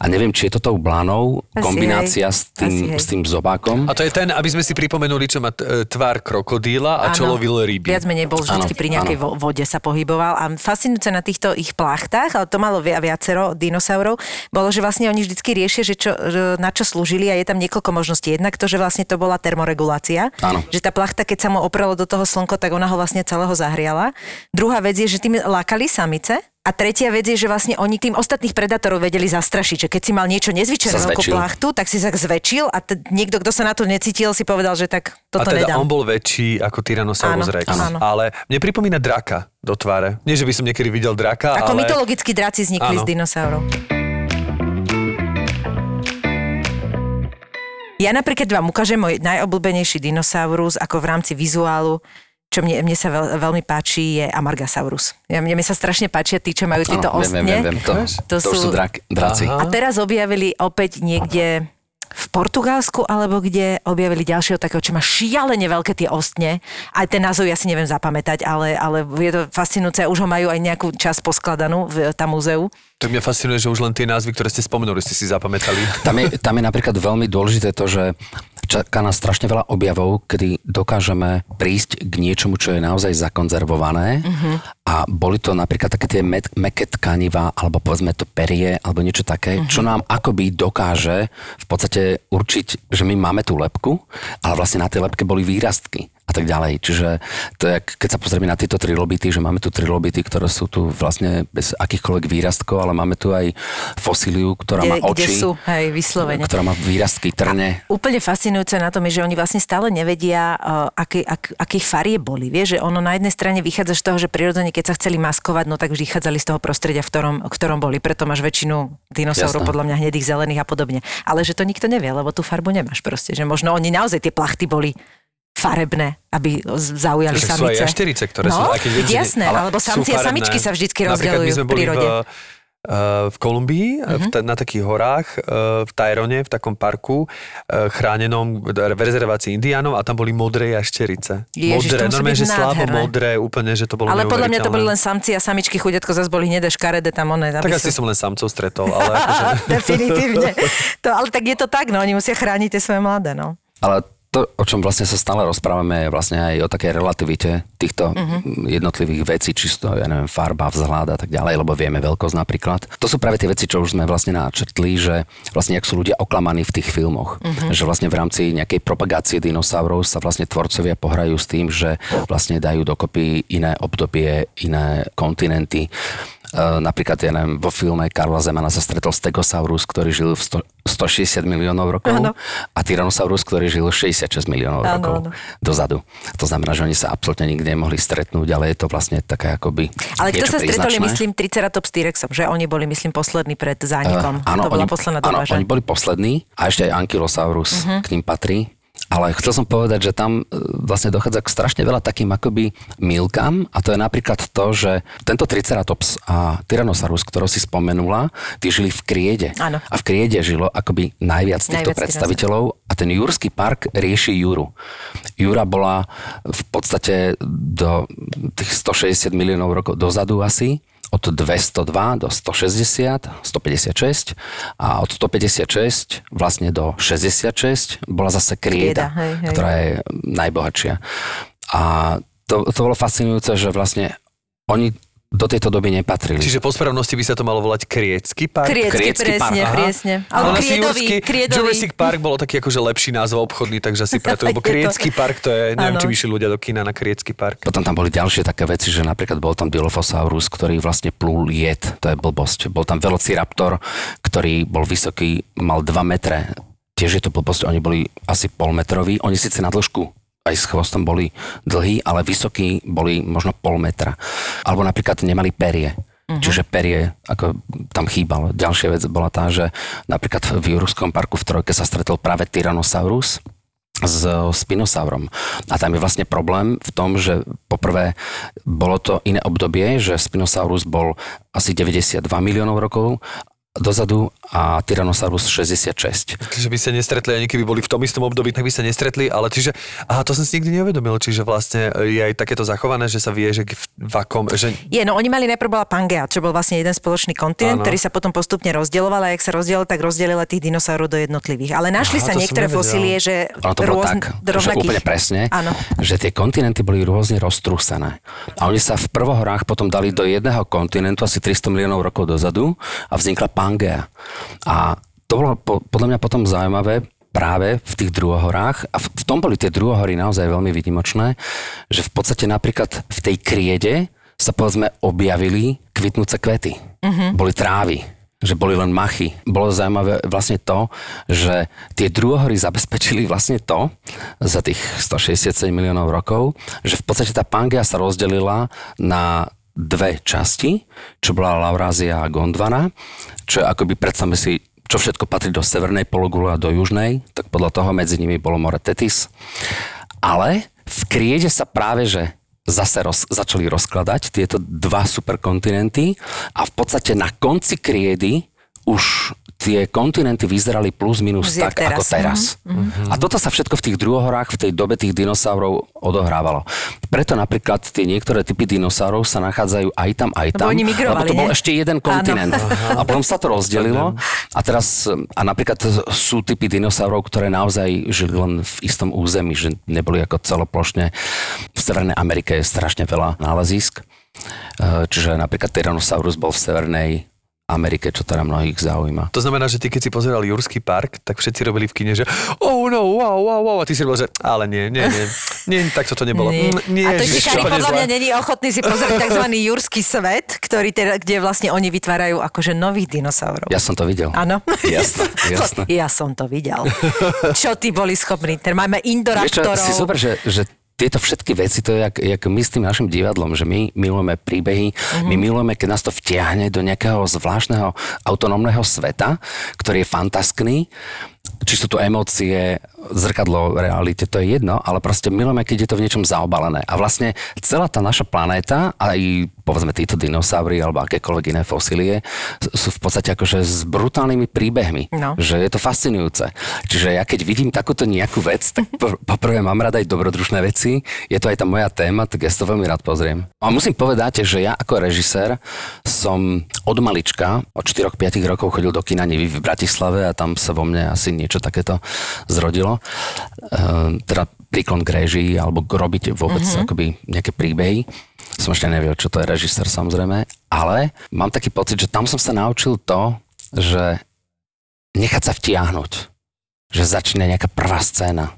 a neviem, či je to tou blánou, Asi kombinácia hej. s tým, s tým zobákom. A to je ten, aby sme si pripomenuli, čo má t- e, tvár krokodíla a čo Áno. lovil ryby. Viac menej bol vždy pri nejakej vo- vode sa pohyboval a fascinujúce na týchto ich plachtách, ale to malo via- viacero dinosaurov, bolo, že vlastne oni vždycky riešia, že čo, na čo slúžili a je tam niekoľko možností. Jednak to, že vlastne to bola termoregulácia, Áno. že tá plachta, keď sa mu oprelo do toho slnko, tak ona ho vlastne celého zahriala. Druhá vec je, že tým lákali samice, a tretia vec je, že vlastne oni tým ostatných predátorov vedeli zastrašiť, že keď si mal niečo nezvyčajné veľkú plachtu, tak si sa zväčšil a t- niekto, kto sa na to necítil, si povedal, že tak a toto teda nedám. on bol väčší ako Tyrannosaurus Rex. áno. Ale mne pripomína draka do tváre. Nie, že by som niekedy videl draka, Ako ale... mytologickí draci vznikli Áno. z dinosaurov. Ja napríklad vám ukážem môj najobľúbenejší dinosaurus ako v rámci vizuálu čo mne, mne sa veľ, veľmi páči, je Amargasaurus. Ja, mne, mne sa strašne páčia tí, čo majú tieto no, ostne. Viem, viem, viem. To, to, to sú, sú drak, draci. A teraz objavili opäť niekde v Portugalsku, alebo kde objavili ďalšieho takého, čo má šialene veľké tie ostne. Aj ten názov ja si neviem zapamätať, ale, ale je to fascinujúce. Už ho majú aj nejakú čas poskladanú v tam múzeu. To mňa fascinuje, že už len tie názvy, ktoré ste spomenuli, ste si zapamätali. Tam je, tam je napríklad veľmi dôležité to, že čaká nás strašne veľa objavov, kedy dokážeme prísť k niečomu, čo je naozaj zakonzervované uh-huh. A boli to napríklad také tie met, meké tkaniva, alebo povedzme to perie, alebo niečo také, uh-huh. čo nám akoby dokáže v podstate určiť, že my máme tú lepku, ale vlastne na tej lepke boli výrastky a tak ďalej. Čiže to je, keď sa pozrieme na tieto trilobity, že máme tu trilobity, ktoré sú tu vlastne bez akýchkoľvek výrastkov, ale máme tu aj fosíliu, ktorá kde, má oči. Kde sú, hej, vyslovene. Ktorá má výrastky, trne. A úplne fascinujúce na tom je, že oni vlastne stále nevedia, uh, aké, ak, akých farie boli. Vieš, že ono na jednej strane vychádza z toho, že prirodzene, keď sa chceli maskovať, no tak vždy vychádzali z toho prostredia, v ktorom, v ktorom boli. Preto máš väčšinu dinosaurov podľa mňa hnedých, zelených a podobne. Ale že to nikto nevie, lebo tú farbu nemáš proste. Že možno oni naozaj tie plachty boli farebné, aby zaujali Však samice. Sú aj jašterice, ktoré no, sú... Aj keď jasné, ale alebo samci a samičky sa vždycky rozdeľujú my sme v prírode. V, uh, v Kolumbii, uh-huh. v na takých horách, uh, v Tyrone, v takom parku, chránenom v rezervácii indiánov a tam boli modré jašterice. Ježiš, modré, normálne, že slabo modré, úplne, že to bolo Ale podľa mňa to boli len samci a samičky, chudetko zase boli hnedé škaredé tam one. Tak aby asi sú- som len samcov stretol, ale akože... Definitívne. To, ale tak je to tak, no, oni musia chrániť tie svoje mladé, no. Ale to, o čom vlastne sa stále rozprávame, je vlastne aj o takej relativite týchto uh-huh. jednotlivých vecí, čisto, ja neviem, farba, vzhľad a tak ďalej, lebo vieme veľkosť napríklad. To sú práve tie veci, čo už sme vlastne načrtli, že vlastne jak sú ľudia oklamaní v tých filmoch. Uh-huh. Že vlastne v rámci nejakej propagácie dinosaurov sa vlastne tvorcovia pohrajú s tým, že vlastne dajú dokopy iné obdobie, iné kontinenty. Uh, napríklad, ja neviem, vo filme Karla Zemana sa stretol Stegosaurus, ktorý žil v 100, 160 miliónov rokov Áno. a Tyrannosaurus, ktorý žil 66 miliónov Áno, rokov áno. dozadu. To znamená, že oni sa absolútne nikdy nemohli stretnúť, ale je to vlastne také akoby Ale kto sa stretol, myslím, Triceratops T-Rexom, že oni boli, myslím, poslední pred zánikom. Eh, áno, to bola oni, posledná áno, doba, že? Mhm. oni boli poslední a ešte aj Ankylosaurus uh-huh. k ním patrí. Ale chcel som povedať, že tam e, vlastne dochádza k strašne veľa takým akoby milkám a to je napríklad to, že tento Triceratops a Tyrannosaurus, ktorého si spomenula, tí žili v kriede. Áno. A v kriede žilo akoby najviac týchto Najviac predstaviteľov a ten Jurský park rieši Juru. Jura bola v podstate do tých 160 miliónov rokov dozadu asi od 202 do 160, 156 a od 156 vlastne do 66 bola zase krieda, Krieda, hej, hej. ktorá je najbohatšia. A to, to bolo fascinujúce, že vlastne oni do tejto doby nepatrili. Čiže po správnosti by sa to malo volať Kriecký park? Kriecky, Kriecky park, presne, aha. presne. Ale asi kriedový, Jurský, kriedový. Jurassic Park bolo taký akože lepší názov obchodný, takže asi preto, lebo Kriecký park to je, neviem, Áno. či vyšli ľudia do kina na Kriecký park. Potom tam boli ďalšie také veci, že napríklad bol tam Dilophosaurus, ktorý vlastne plul jed, to je blbosť. Bol tam Velociraptor, ktorý bol vysoký, mal 2 metre. Tiež je to blbosť, oni boli asi polmetroví, oni síce na dĺžku aj s chvostom boli dlhí, ale vysokí boli možno pol metra. Alebo napríklad nemali perie. Uh-huh. Čiže perie, ako tam chýbalo. Ďalšia vec bola tá, že napríklad v Jurskom parku v Trojke sa stretol práve Tyrannosaurus, s Spinosaurom. A tam je vlastne problém v tom, že poprvé bolo to iné obdobie, že Spinosaurus bol asi 92 miliónov rokov dozadu a Tyrannosaurus 66. Čiže by sa nestretli, ani keby boli v tom istom období, tak by sa nestretli, ale čiže, aha, to som si nikdy neuvedomil, čiže vlastne je aj takéto zachované, že sa vie, že v, v akom, že Je, no oni mali najprv bola Pangea, čo bol vlastne jeden spoločný kontinent, Áno. ktorý sa potom postupne rozdeľoval a jak sa rozdelil, tak rozdelila tých dinosaurov do jednotlivých. Ale našli Aha, sa niektoré fosílie, že Ono to rôzn- tak, že rovnakých- úplne presne, Áno. že tie kontinenty boli rôzne roztrúsené. A oni sa v prvohorách potom dali do jedného kontinentu asi 300 miliónov rokov dozadu a vznikla Pangea. A to bolo po, podľa mňa potom zaujímavé práve v tých druhohorách a v, v tom boli tie druhohory naozaj veľmi výnimočné, že v podstate napríklad v tej kriede sa povedzme objavili kvitnúce kvety. Uh-huh. Boli trávy, že boli len machy. Bolo zaujímavé vlastne to, že tie druhohory zabezpečili vlastne to za tých 167 miliónov rokov, že v podstate tá Pangea sa rozdelila na dve časti, čo bola Laurázia a Gondwana, čo akoby predstavme si čo všetko patrí do severnej pologule a do južnej, tak podľa toho medzi nimi bolo more Tetis. Ale v kriede sa práve že zase roz, začali rozkladať tieto dva superkontinenty a v podstate na konci kriedy už tie kontinenty vyzerali plus minus tak, ako teraz. Mhm. A toto sa všetko v tých druhohorách, v tej dobe tých dinosaurov odohrávalo. Preto napríklad tie niektoré typy dinosaurov sa nachádzajú aj tam, aj Lebo tam. oni migrovali, lebo to bol nie? ešte jeden kontinent. A potom sa to rozdelilo a teraz, a napríklad sú typy dinosaurov, ktoré naozaj žili len v istom území, že neboli ako celoplošne. V Severnej Amerike je strašne veľa nálezísk. Eh, Čiže napríklad Tyrannosaurus bol v Severnej Amerike, čo teda mnohých zaujíma. To znamená, že ty keď si pozeral Jurský park, tak všetci robili v kine, že oh no, wow, wow, wow, a ty si robil, že ale nie, nie, nie, nie, tak to nebolo. Nie. Mm, nie a to Ježiš, Šikari podľa mňa není ochotný si pozrieť tzv. jurský svet, ktorý teda, kde vlastne oni vytvárajú akože nových dinosaurov. Ja som to videl. Áno. Jasné, jasné. Ja som to videl. Čo ty boli schopní? Ten máme Vieš čo, si super, že, že tieto všetky veci, to je jak, jak my s tým našim divadlom, že my milujeme príbehy, mm-hmm. my milujeme, keď nás to vtiahne do nejakého zvláštneho autonómneho sveta, ktorý je fantaskný, či sú to emócie, zrkadlo realite, to je jedno, ale proste milujeme, keď je to v niečom zaobalené. A vlastne celá tá naša planéta, aj povedzme títo dinosaury alebo akékoľvek iné fosílie, sú v podstate akože s brutálnymi príbehmi. No. Že je to fascinujúce. Čiže ja keď vidím takúto nejakú vec, tak pr- poprvé mám rada aj dobrodružné veci. Je to aj tá moja téma, tak ja si to veľmi rád pozriem. A musím povedať, že ja ako režisér som od malička, od 4-5 rokov chodil do kina Nivy v Bratislave a tam sa vo mne asi niečo takéto zrodilo. Ehm, teda príklon k režii alebo k robiť vôbec mm-hmm. akoby nejaké príbehy. Som ešte nevedel, čo to je režisér samozrejme, ale mám taký pocit, že tam som sa naučil to, že nechať sa vtiahnuť. Že začne nejaká prvá scéna.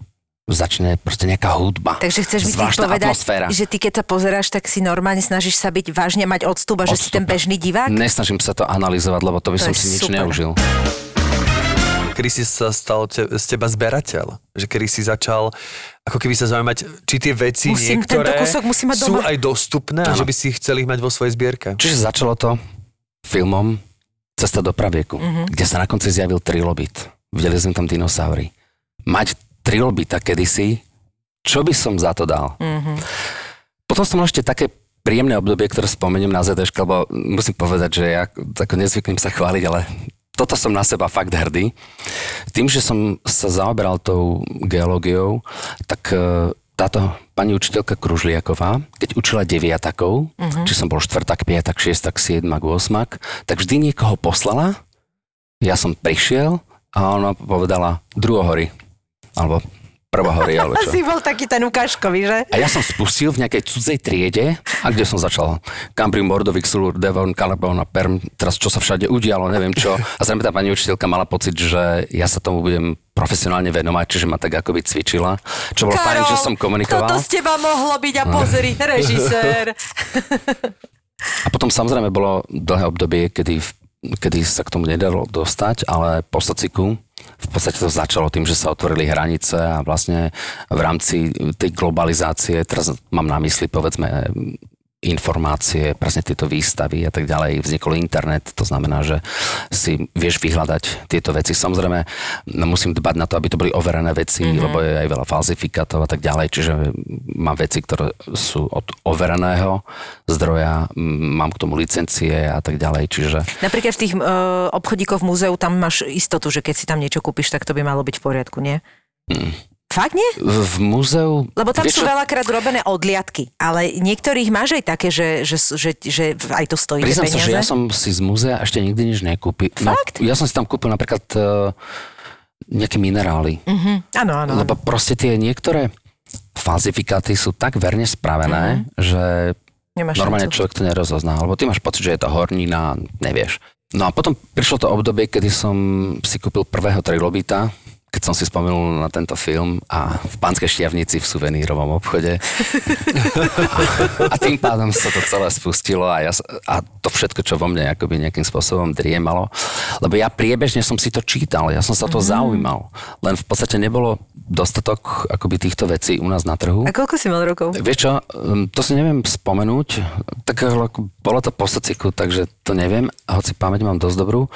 Začne proste nejaká hudba. Takže chceš mi povedať, atmosféra. že ty keď sa pozeráš, tak si normálne snažíš sa byť vážne mať odstup a že si ten bežný divák? Nesnažím sa to analyzovať, lebo to by To som si nič super. neužil. Kedy si sa stal te, z teba zberateľ? Že kedy si začal ako keby sa zaujímať, či tie veci Musím- niektoré tento kúsok musím mať sú doma. aj dostupné a že by si ich chceli mať vo svojej zbierke. Čiže začalo to filmom Cesta do pravieku, Mhm. kde sa na konci zjavil trilobit. Videli sme tam dinosaury. Mať trilobita kedysi, čo by som za to dal? Mhm. Potom som mal ešte také príjemné obdobie, ktoré spomeniem na ZDŠ, lebo musím povedať, že ja ako nezvyknem sa chváliť, ale toto som na seba fakt hrdý. Tým, že som sa zaoberal tou geológiou, tak e, táto pani učiteľka Kružliaková, keď učila deviatakov, uh-huh. či som bol štvrtak, piatak, šiestak, siedmak, osmak, tak vždy niekoho poslala, ja som prišiel a ona povedala druhohory, alebo prvohory, alebo čo. Si bol taký ten ukážkový, že? A ja som spustil v nejakej cudzej triede, a kde som začal Cambrium, Mordovik, Sulur, Devon, Carbon a Perm, teraz čo sa všade udialo, neviem čo. A zrejme tá pani učiteľka mala pocit, že ja sa tomu budem profesionálne venovať, čiže ma tak akoby cvičila, čo bolo fajn, že som komunikoval. toto z teba mohlo byť a pozri, režisér. A potom samozrejme bolo dlhé obdobie, kedy, kedy sa k tomu nedalo dostať, ale po sociku v podstate to začalo tým, že sa otvorili hranice a vlastne v rámci tej globalizácie, teraz mám na mysli povedzme informácie, presne tieto výstavy a tak ďalej, vznikol internet, to znamená, že si vieš vyhľadať tieto veci. Samozrejme, no, musím dbať na to, aby to boli overené veci, mm-hmm. lebo je aj veľa falzifikátov a tak ďalej, čiže mám veci, ktoré sú od overeného zdroja, mám k tomu licencie a tak ďalej, čiže Napríklad v tých uh, obchodíkoch v múzeu tam máš istotu, že keď si tam niečo kúpiš, tak to by malo byť v poriadku, nie? Mm. Fakt nie? v múzeu... Lebo tam vieš sú veľakrát robené odliadky, ale niektorých máš aj také, že, že, že, že aj to stojí Priznám sa, že ja som si z múzea ešte nikdy nič nekúpil. No, Fakt? ja som si tam kúpil napríklad uh, nejaké minerály. Mhm. Áno, áno. Lebo proste tie niektoré falzifikáty sú tak verne spravené, že Nemáš normálne šancu. človek to nerozozná. Lebo ty máš pocit, že je to hornina, nevieš. No a potom prišlo to obdobie, kedy som si kúpil prvého trilobita, keď som si spomenul na tento film a v Pánskej šťavnici v suvenírovom obchode. A, a tým pádom sa to celé spustilo a, ja, a to všetko, čo vo mne akoby nejakým spôsobom driemalo. Lebo ja priebežne som si to čítal, ja som sa to Mhm. zaujímal. Len v podstate nebolo dostatok akoby týchto vecí u nás na trhu. A koľko si mal rokov? Vieš čo, um, to si neviem spomenúť, tak bolo to po sociku, takže to neviem, hoci pamäť mám dosť dobrú.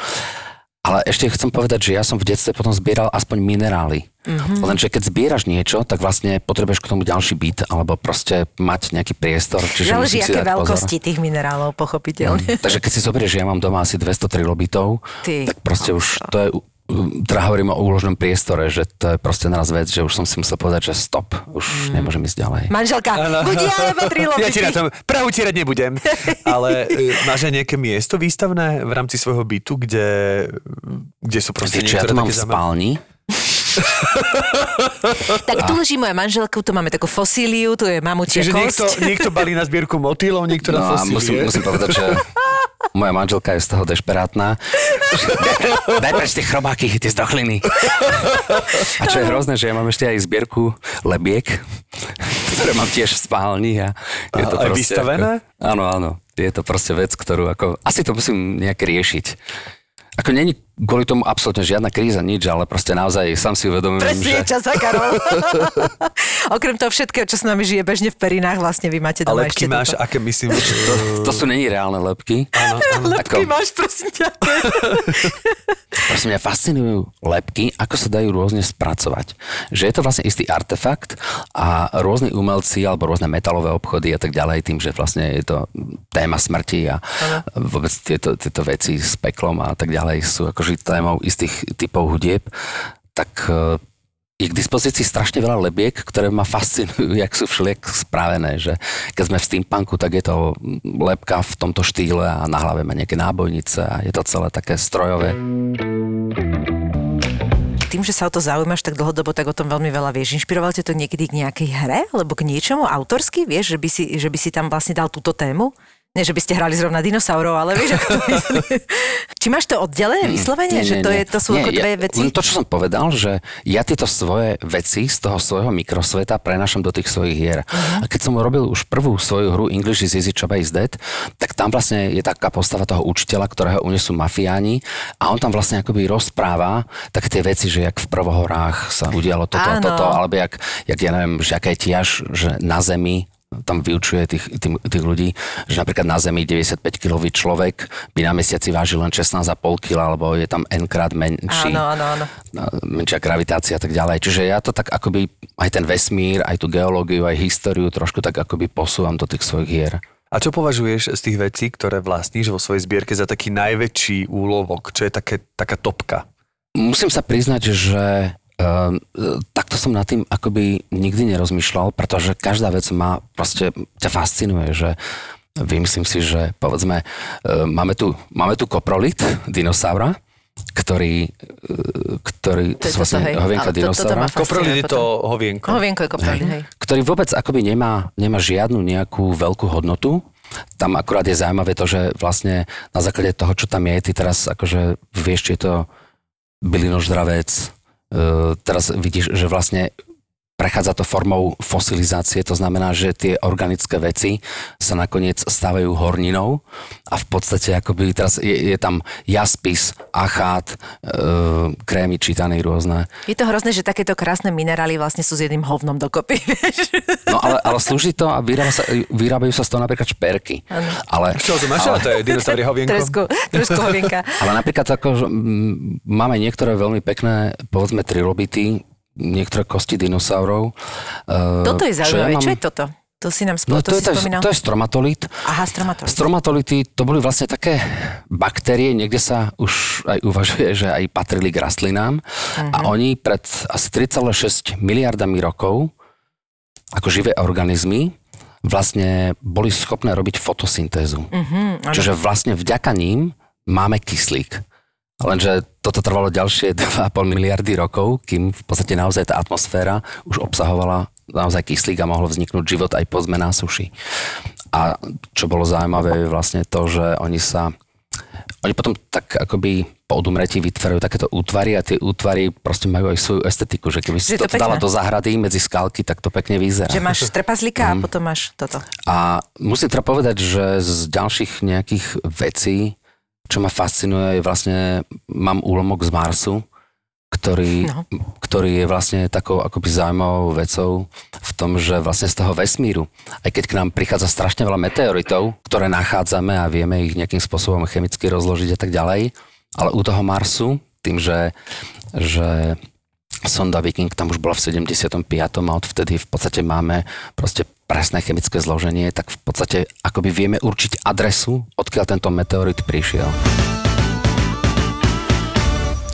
Ale ešte chcem povedať, že ja som v detstve potom zbieral aspoň minerály. Mm-hmm. Lenže keď zbieraš niečo, tak vlastne potrebuješ k tomu ďalší byt, alebo proste mať nejaký priestor. Čiže Záleží, aké veľkosti Pozor. tých minerálov, pochopiteľne. Takže keď si zoberieš, že ja mám doma asi 200 trilobitov, Ty. tak proste už to je teda hovorím o úložnom priestore, že to je proste naraz vec, že už som si musel povedať, že stop, už mm. nemôžem ísť ďalej. Manželka, buď ja, alebo tri Ja ti na tom Prahu tierať nebudem. Ale e, máš aj nejaké miesto výstavné v rámci svojho bytu, kde, kde sú proste Vieš, čo ja niektoré to mám v spálni, Tak tu leží moja manželka, tu máme takú fosíliu, tu je mamučia Čiže niekto, kosť. niekto balí na zbierku motýlov, niekto na No a musím, fosílie. musím povedať, že moja manželka je z toho dešperátna. Daj preč tie chrobáky, tie zdochliny. A čo je hrozné, že ja mám ešte aj zbierku lebiek, ktoré mám tiež v spálni. A je to aj vystavené? Ako, áno, áno. Je to proste vec, ktorú ako... Asi to musím nejak riešiť. Ako není kvôli tomu absolútne žiadna kríza, nič, ale proste naozaj sám si uvedomujem, Presne že... čas za Karol. Okrem toho všetkého, čo s nami žije bežne v perinách, vlastne vy máte A doma lepky ešte máš, toto. aké myslím, že... To sú není reálne lepky. Áno, áno. Lepky ako- máš, prosím ťa. Prosím mňa fascinujú lepky, ako sa dajú rôzne spracovať. Že je to vlastne istý artefakt a rôzni umelci alebo rôzne metalové obchody a tak ďalej, tým, že vlastne je to téma smrti a vôbec tieto, tieto veci s peklom a tak ďalej sú akože témou istých typov hudieb, tak e, je k dispozícii strašne veľa lebiek, ktoré ma fascinujú, jak sú všelijak spravené, že keď sme v steampunku, tak je to lepka v tomto štýle a na hlave má nejaké nábojnice a je to celé také strojové. Tým, že sa o to zaujímaš tak dlhodobo, tak o tom veľmi veľa vieš. Inšpiroval ťa to niekedy k nejakej hre, alebo k niečomu autorsky, vieš, že by si, že by si tam vlastne dal túto tému? Nie, že by ste hrali zrovna dinosaurov, ale vieš, ako to. Či máš to oddelené vyslovene, že to, je, to sú ako dve ja, veci? To, čo som povedal, že ja tieto svoje veci z toho svojho mikrosveta prenašam do tých svojich hier. Mhm. A keď som robil už prvú svoju hru English is easy, Chaba is dead, tak tam vlastne je taká postava toho učiteľa, ktorého unesú mafiáni a on tam vlastne akoby rozpráva tak tie veci, že jak v prvohorách sa udialo toto a toto, alebo jak, jak ja neviem, že aká je tiež, že na zemi tam vyučuje tých, tých, tých ľudí, že napríklad na Zemi 95-kilový človek by na mesiaci vážil len 16,5 kg, alebo je tam n krát menší, Áno, áno, áno. menšia gravitácia a tak ďalej. Čiže ja to tak akoby aj ten vesmír, aj tú geológiu, aj históriu trošku tak akoby posúvam do tých svojich hier. A čo považuješ z tých vecí, ktoré vlastníš vo svojej zbierke za taký najväčší úlovok? Čo je také, taká topka? Musím sa priznať, že Uh, takto som nad tým akoby nikdy nerozmýšľal, pretože každá vec ma proste ťa fascinuje, že vymyslím si, že povedzme, uh, máme tu, máme tu koprolit dinosaura, ktorý, uh, ktorý To je sú toto, hej. hovienka Ale to- dinosaura, ma fascinuje Koprolid je to hovienko. Hovienko je koproli, hej. ktorý vôbec akoby nemá, nemá žiadnu nejakú veľkú hodnotu. Tam akurát je zaujímavé to, že vlastne na základe toho, čo tam je, ty teraz akože vieš, či je to bylinoždravec, e, teraz vidíš, že vlastne prechádza to formou fosilizácie, to znamená, že tie organické veci sa nakoniec stávajú horninou a v podstate akoby teraz je, je tam jaspis, achát, e, krémy čítané rôzne. Je to hrozné, že takéto krásne minerály vlastne sú s jedným hovnom dokopy. No ale, ale slúži to a vyrába sa, vyrábajú sa z toho napríklad šperky. Ale, Čo to máš? Ale... To je dinosauri hovienko. Trošku, trošku hovienka. ale napríklad ako, že, máme niektoré veľmi pekné, povedzme, trilobity, niektoré kosti dinosaurov. eh, Toto je zaujímavé. ja Čo je toto? To si nám spolu, No to, to, je, si to, je, spomínal. to je stromatolít. Aha, stromatolít. Stromatolity to boli vlastne také baktérie, niekde sa už aj uvažuje, že aj patrili k rastlinám. A Mhm. oni pred asi 3,6 miliardami rokov, ako živé organizmy, vlastne boli schopné robiť fotosyntézu. Mhm, áno. Čiže vlastne vďaka ním máme kyslík. Lenže toto trvalo ďalšie 2,5 miliardy rokov, kým v podstate naozaj tá atmosféra už obsahovala naozaj kyslík a mohol vzniknúť život aj po zme na suši. A čo bolo zaujímavé je vlastne to, že oni sa oni potom tak akoby po odumretí vytvárajú takéto útvary a tie útvary proste majú aj svoju estetiku, že keby si to, to dala do záhrady medzi skalky, tak to pekne vyzerá. Že máš trpazlíka Mhm. a potom máš toto. A musím teda povedať, že z ďalších nejakých vecí, čo ma fascinuje, je vlastne, mám úlomok z Marsu, ktorý, No. ktorý je vlastne takou akoby zaujímavou vecou v tom, že vlastne z toho vesmíru, aj keď k nám prichádza strašne veľa meteoritov, ktoré nachádzame a vieme ich nejakým spôsobom chemicky rozložiť a tak ďalej, Ale u toho Marsu, tým, že, že sonda Viking tam už bola v 75. a odvtedy v podstate máme proste presné chemické zloženie, tak v podstate akoby vieme určiť adresu, odkiaľ tento meteorit prišiel.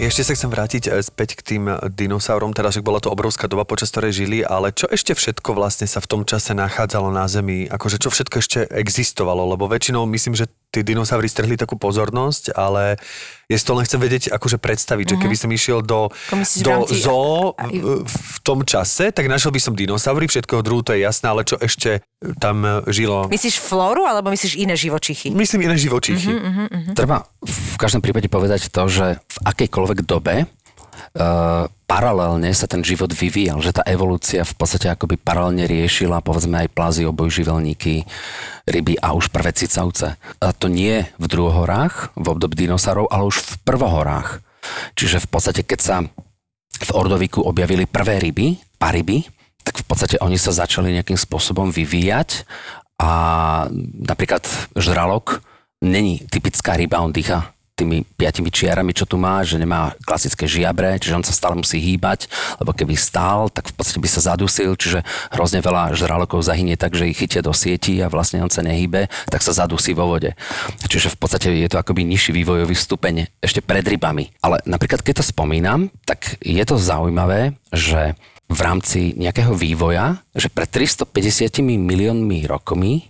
Ešte sa chcem vrátiť eh, späť k tým dinosaurom, teda že bola to obrovská doba, počas ktorej žili, ale čo ešte všetko vlastne sa v tom čase nachádzalo na Zemi? Akože čo všetko ešte existovalo? Lebo väčšinou myslím, že tí dinosaury strhli takú pozornosť, ale ja si to len chcem vedieť, akože predstaviť, mm-hmm. že keby som išiel do, myslíš, do rámci- zoo v, v tom čase, tak našiel by som dinosaury, všetkého druhu, to je jasné, ale čo ešte tam eh, žilo? Myslíš flóru, alebo myslíš iné živočichy? Myslím iné živočichy. Mhm. Treba v každom prípade povedať to, že v akejkoľvek dobe Uh, paralelne sa ten život vyvíjal, že tá evolúcia v podstate akoby paralelne riešila povedzme aj plazy, obojživelníky, ryby a už prvé cicavce. A to nie v druhohorách, v období dinosaurov, ale už v prvohorách. Čiže v podstate, keď sa v Ordoviku objavili prvé ryby, paryby, tak v podstate oni sa začali nejakým spôsobom vyvíjať a napríklad žralok není typická ryba, on dýcha tými piatimi čiarami, čo tu má, že nemá klasické žiabre, čiže on sa stále musí hýbať, lebo keby stál, tak v podstate by sa zadusil, čiže hrozne veľa žralokov zahynie tak, že ich chytia do sieti a vlastne on sa nehýbe, tak sa zadusí vo vode. Čiže v podstate je to akoby nižší vývojový stupeň ešte pred rybami. Ale napríklad keď to spomínam, tak je to zaujímavé, že v rámci nejakého vývoja, že pred 350 miliónmi rokmi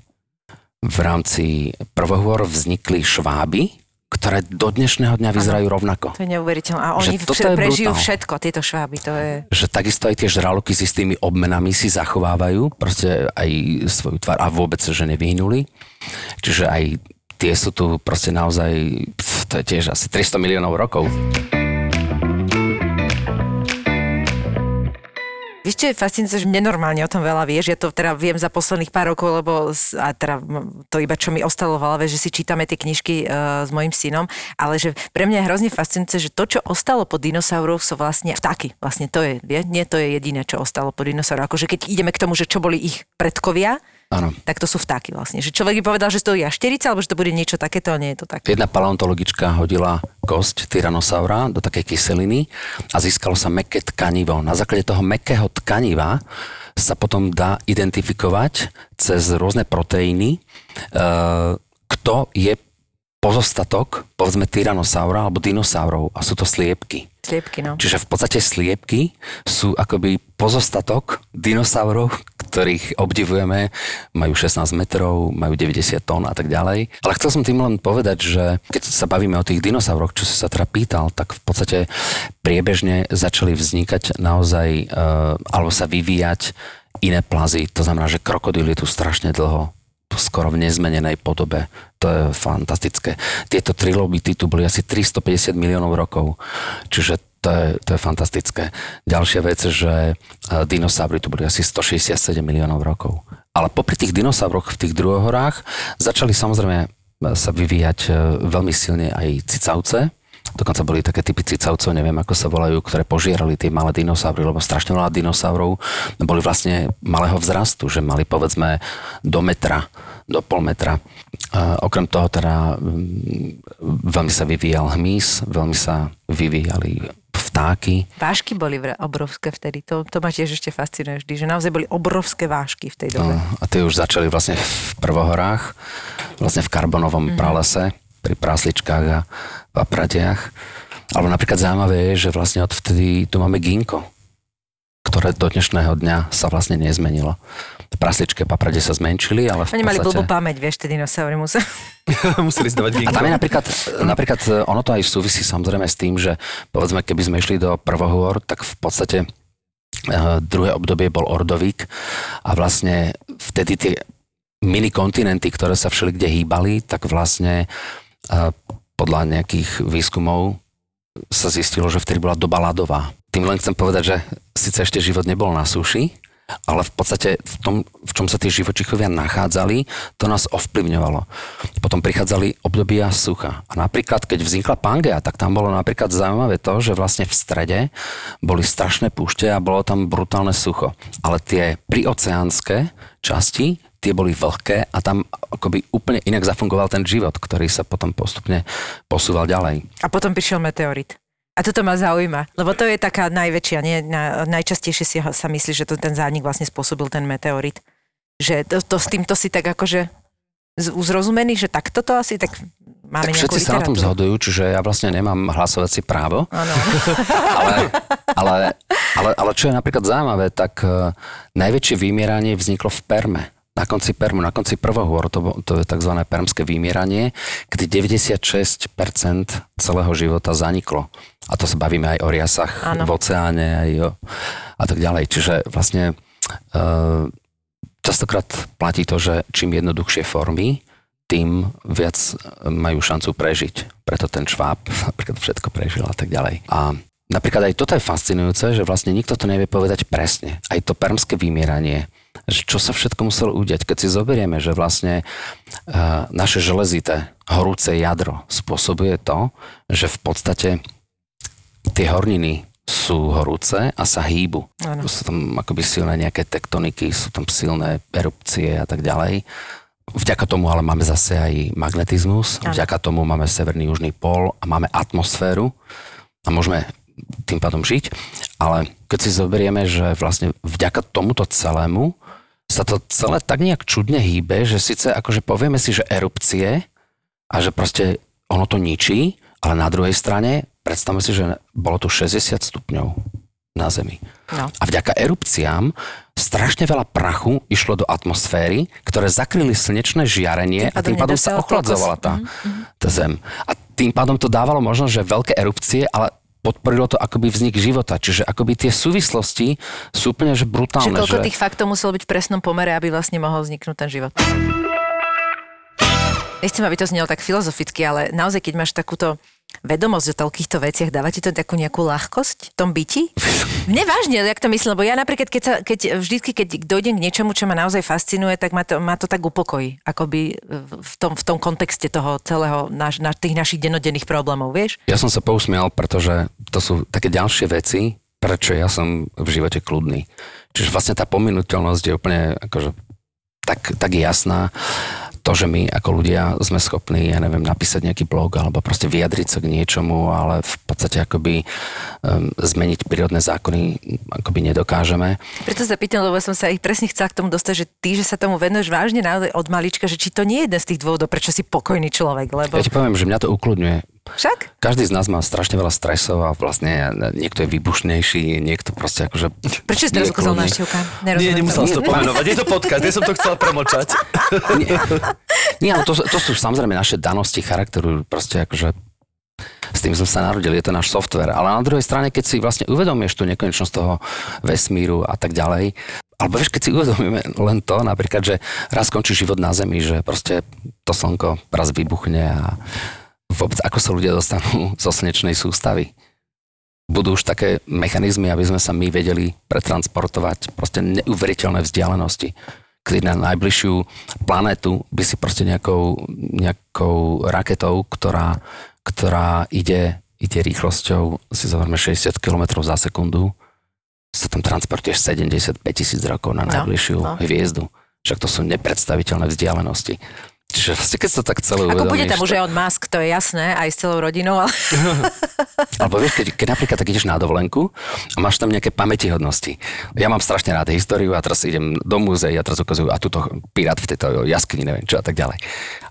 v rámci prvohôr vznikli šváby, ktoré do dnešného dňa vyzerajú rovnako. To je neuveriteľné. A oni je prežijú brutál. všetko, tieto šváby. To je... Že takisto aj tie žraloky s istými obmenami si zachovávajú, proste aj svoju tvár a vôbec, že nevyhnuli. Čiže aj tie sú tu proste naozaj, pf, to je tiež asi 300 miliónov rokov. Vieš, čo je fascinujúce, že nenormálne o tom veľa vieš. Ja to teda viem za posledných pár rokov, lebo a teda to iba čo mi ostalo v hlave, že si čítame tie knižky uh, s mojim synom, ale že pre mňa je hrozne fascinujúce, že to, čo ostalo po dinosauroch, sú vlastne vtáky. Vlastne to je, vie? nie to je jediné, čo ostalo po dinosauroch. Akože keď ideme k tomu, že čo boli ich predkovia, Áno. tak to sú vtáky vlastne. Že človek by povedal, že to je jašterica, alebo že to bude niečo takéto, ale nie je to tak. Jedna paleontologička hodila kosť tyranosaura do takej kyseliny a získalo sa meké tkanivo. Na základe toho mekého tkaniva sa potom dá identifikovať cez rôzne proteíny, e, kto je pozostatok, povedzme, tyranosaura alebo dinosaurov a sú to sliepky. Sliepky, no. Čiže v podstate sliepky sú akoby pozostatok dinosaurov, ktorých obdivujeme, majú 16 metrov, majú 90 tón a tak ďalej. Ale chcel som tým len povedať, že keď sa bavíme o tých dinosauroch, čo si sa teda pýtal, tak v podstate priebežne začali vznikať naozaj, e, alebo sa vyvíjať iné plazy. To znamená, že krokodil je tu strašne dlho skoro v nezmenenej podobe. To je fantastické. Tieto trilobity tu boli asi 350 miliónov rokov, čiže to je, to je fantastické. Ďalšia vec, že e, dinosaury tu boli asi 167 miliónov rokov. Ale popri tých dinosauroch v tých druhohorách začali samozrejme e, sa vyvíjať e, veľmi silne aj cicavce, Dokonca boli také typy cicavcov, neviem ako sa volajú, ktoré požierali tie malé dinosaury, lebo strašne veľa dinosaurov boli vlastne malého vzrastu, že mali povedzme do metra, do pol metra. A okrem toho teda mm, veľmi sa vyvíjal hmyz, veľmi sa vyvíjali vtáky. Vášky boli obrovské vtedy, to, to ma tiež ešte fascinuje vždy, že naozaj boli obrovské vášky v tej dobe. No, a tie už začali vlastne v prvohorách, vlastne v karbonovom mm-hmm. pralese, pri prásličkách a papradiach. Ale napríklad zaujímavé je, že vlastne odvtedy tu máme ginko, ktoré do dnešného dňa sa vlastne nezmenilo. Prasličké paprade sa zmenšili, ale v Oni mali podstate... blbú pamäť, vieš, tie dinosaury museli. Museli zdávať A ginko. tam je napríklad, napríklad, e, ono to aj súvisí samozrejme s tým, že povedzme, keby sme išli do prvohôr, tak v podstate uh, druhé obdobie bol Ordovík a vlastne vtedy tie minikontinenty, ktoré sa všelikde hýbali, tak vlastne uh, podľa nejakých výskumov sa zistilo, že vtedy bola doba ľadová. Tým len chcem povedať, že síce ešte život nebol na suši, ale v podstate v tom, v čom sa tie živočichovia nachádzali, to nás ovplyvňovalo. Potom prichádzali obdobia sucha. A napríklad, keď vznikla Pangea, tak tam bolo napríklad zaujímavé to, že vlastne v strede boli strašné púšte a bolo tam brutálne sucho. Ale tie prioceánske časti, tie boli vlhké a tam akoby úplne inak zafungoval ten život, ktorý sa potom postupne posúval ďalej. A potom prišiel meteorit. A toto ma zaujíma, lebo to je taká najväčšia, nie? Na, najčastejšie si sa myslí, že to ten zánik vlastne spôsobil ten meteorit. Že to, to s týmto si tak akože uzrozumený, že takto to asi tak máme Tak všetci sa na tom zhodujú, čiže ja vlastne nemám hlasovací právo, ale, ale, ale, ale čo je napríklad zaujímavé, tak uh, najväčšie vymieranie vzniklo v Perme. Na konci Permu, na konci prvohôr, to, to je tzv. permské vymieranie, kedy 96% celého života zaniklo. A to sa bavíme aj o riasach Áno. v oceáne aj o, a tak ďalej. Čiže vlastne uh, častokrát platí to, že čím jednoduchšie formy, tým viac majú šancu prežiť. Preto ten šváb napríklad všetko prežil a tak ďalej. A napríklad aj toto je fascinujúce, že vlastne nikto to nevie povedať presne. Aj to permské vymieranie, čo sa všetko muselo udiať. Keď si zoberieme, že vlastne uh, naše železité horúce jadro spôsobuje to, že v podstate tie horniny sú horúce a sa hýbu. Áno. Sú tam akoby silné nejaké tektoniky, sú tam silné erupcie a tak ďalej. Vďaka tomu ale máme zase aj magnetizmus, Áno. vďaka tomu máme severný, južný pol a máme atmosféru a môžeme tým pádom žiť. Ale keď si zoberieme, že vlastne vďaka tomuto celému sa to celé tak nejak čudne hýbe, že síce akože povieme si, že erupcie a že proste ono to ničí, ale na druhej strane predstavme si, že bolo tu 60 stupňov na Zemi. No. A vďaka erupciám strašne veľa prachu išlo do atmosféry, ktoré zakryli slnečné žiarenie Tým a tým pádom sa nedosiahol ochladzovala tá, tá Zem. A tým pádom to dávalo možnosť, že veľké erupcie, ale podporilo to akoby vznik života. Čiže akoby tie súvislosti sú úplne že brutálne. koľko že... tých faktov muselo byť v presnom pomere, aby vlastne mohol vzniknúť ten život. Nechcem, aby to znelo tak filozoficky, ale naozaj, keď máš takúto vedomosť o toľkýchto veciach, dáva ti to takú nejakú ľahkosť v tom byti? Mne vážne, jak to myslím, lebo ja napríklad, keď, sa, keď vždycky, keď dojdem k niečomu, čo ma naozaj fascinuje, tak ma to, ma to tak upokojí, akoby v tom, v tom kontexte toho celého, naš, na, tých našich denodenných problémov, vieš? Ja som sa pousmial, pretože to sú také ďalšie veci, prečo ja som v živote kľudný. Čiže vlastne tá pominuteľnosť je úplne akože tak, tak jasná. To, že my ako ľudia sme schopní, ja neviem, napísať nejaký blog alebo proste vyjadriť sa k niečomu, ale v podstate akoby um, zmeniť prírodné zákony akoby nedokážeme. Preto sa pýtam, lebo som sa ich presne chcela k tomu dostať, že ty, že sa tomu venuješ vážne naozaj od malička, že či to nie je jeden z tých dôvodov, prečo si pokojný človek, lebo Ja ti poviem, že mňa to ukludňuje. Však? Každý z nás má strašne veľa stresov a vlastne niekto je vybušnejší, niekto proste akože... Prečo si teraz nie ukázal návštevka? Nie, nemusel si to pomenovať. Je to podcast, ja som to chcel premočať. Nie, ale to, to sú samozrejme naše danosti charakteru, proste akože s tým sme sa narodili, je to náš software. Ale na druhej strane, keď si vlastne uvedomieš tú nekonečnosť toho vesmíru a tak ďalej, alebo vieš, keď si uvedomíme len to, napríklad, že raz skončí život na Zemi, že proste to slnko raz vybuchne a vôbec ako sa ľudia dostanú zo slnečnej sústavy. Budú už také mechanizmy, aby sme sa my vedeli pretransportovať proste neuveriteľné vzdialenosti kedy na najbližšiu planetu by si proste nejakou, nejakou raketou, ktorá, ktorá ide, ide rýchlosťou, si zoberme 60 km za sekundu, sa tam transportuješ 75 tisíc rokov na No, najbližšiu no. hviezdu. Však to sú nepredstaviteľné vzdialenosti. Čiže vlastne keď sa tak celé Ako bude tam už aj on Musk, to je jasné, aj s celou rodinou, ale Alebo vieš, keď, keď napríklad tak ideš na dovolenku a máš tam nejaké pamätihodnosti. Ja mám strašne rád históriu a teraz idem do múzeí a teraz ukazujú a tuto pirát v tejto jaskyni, neviem čo a tak ďalej.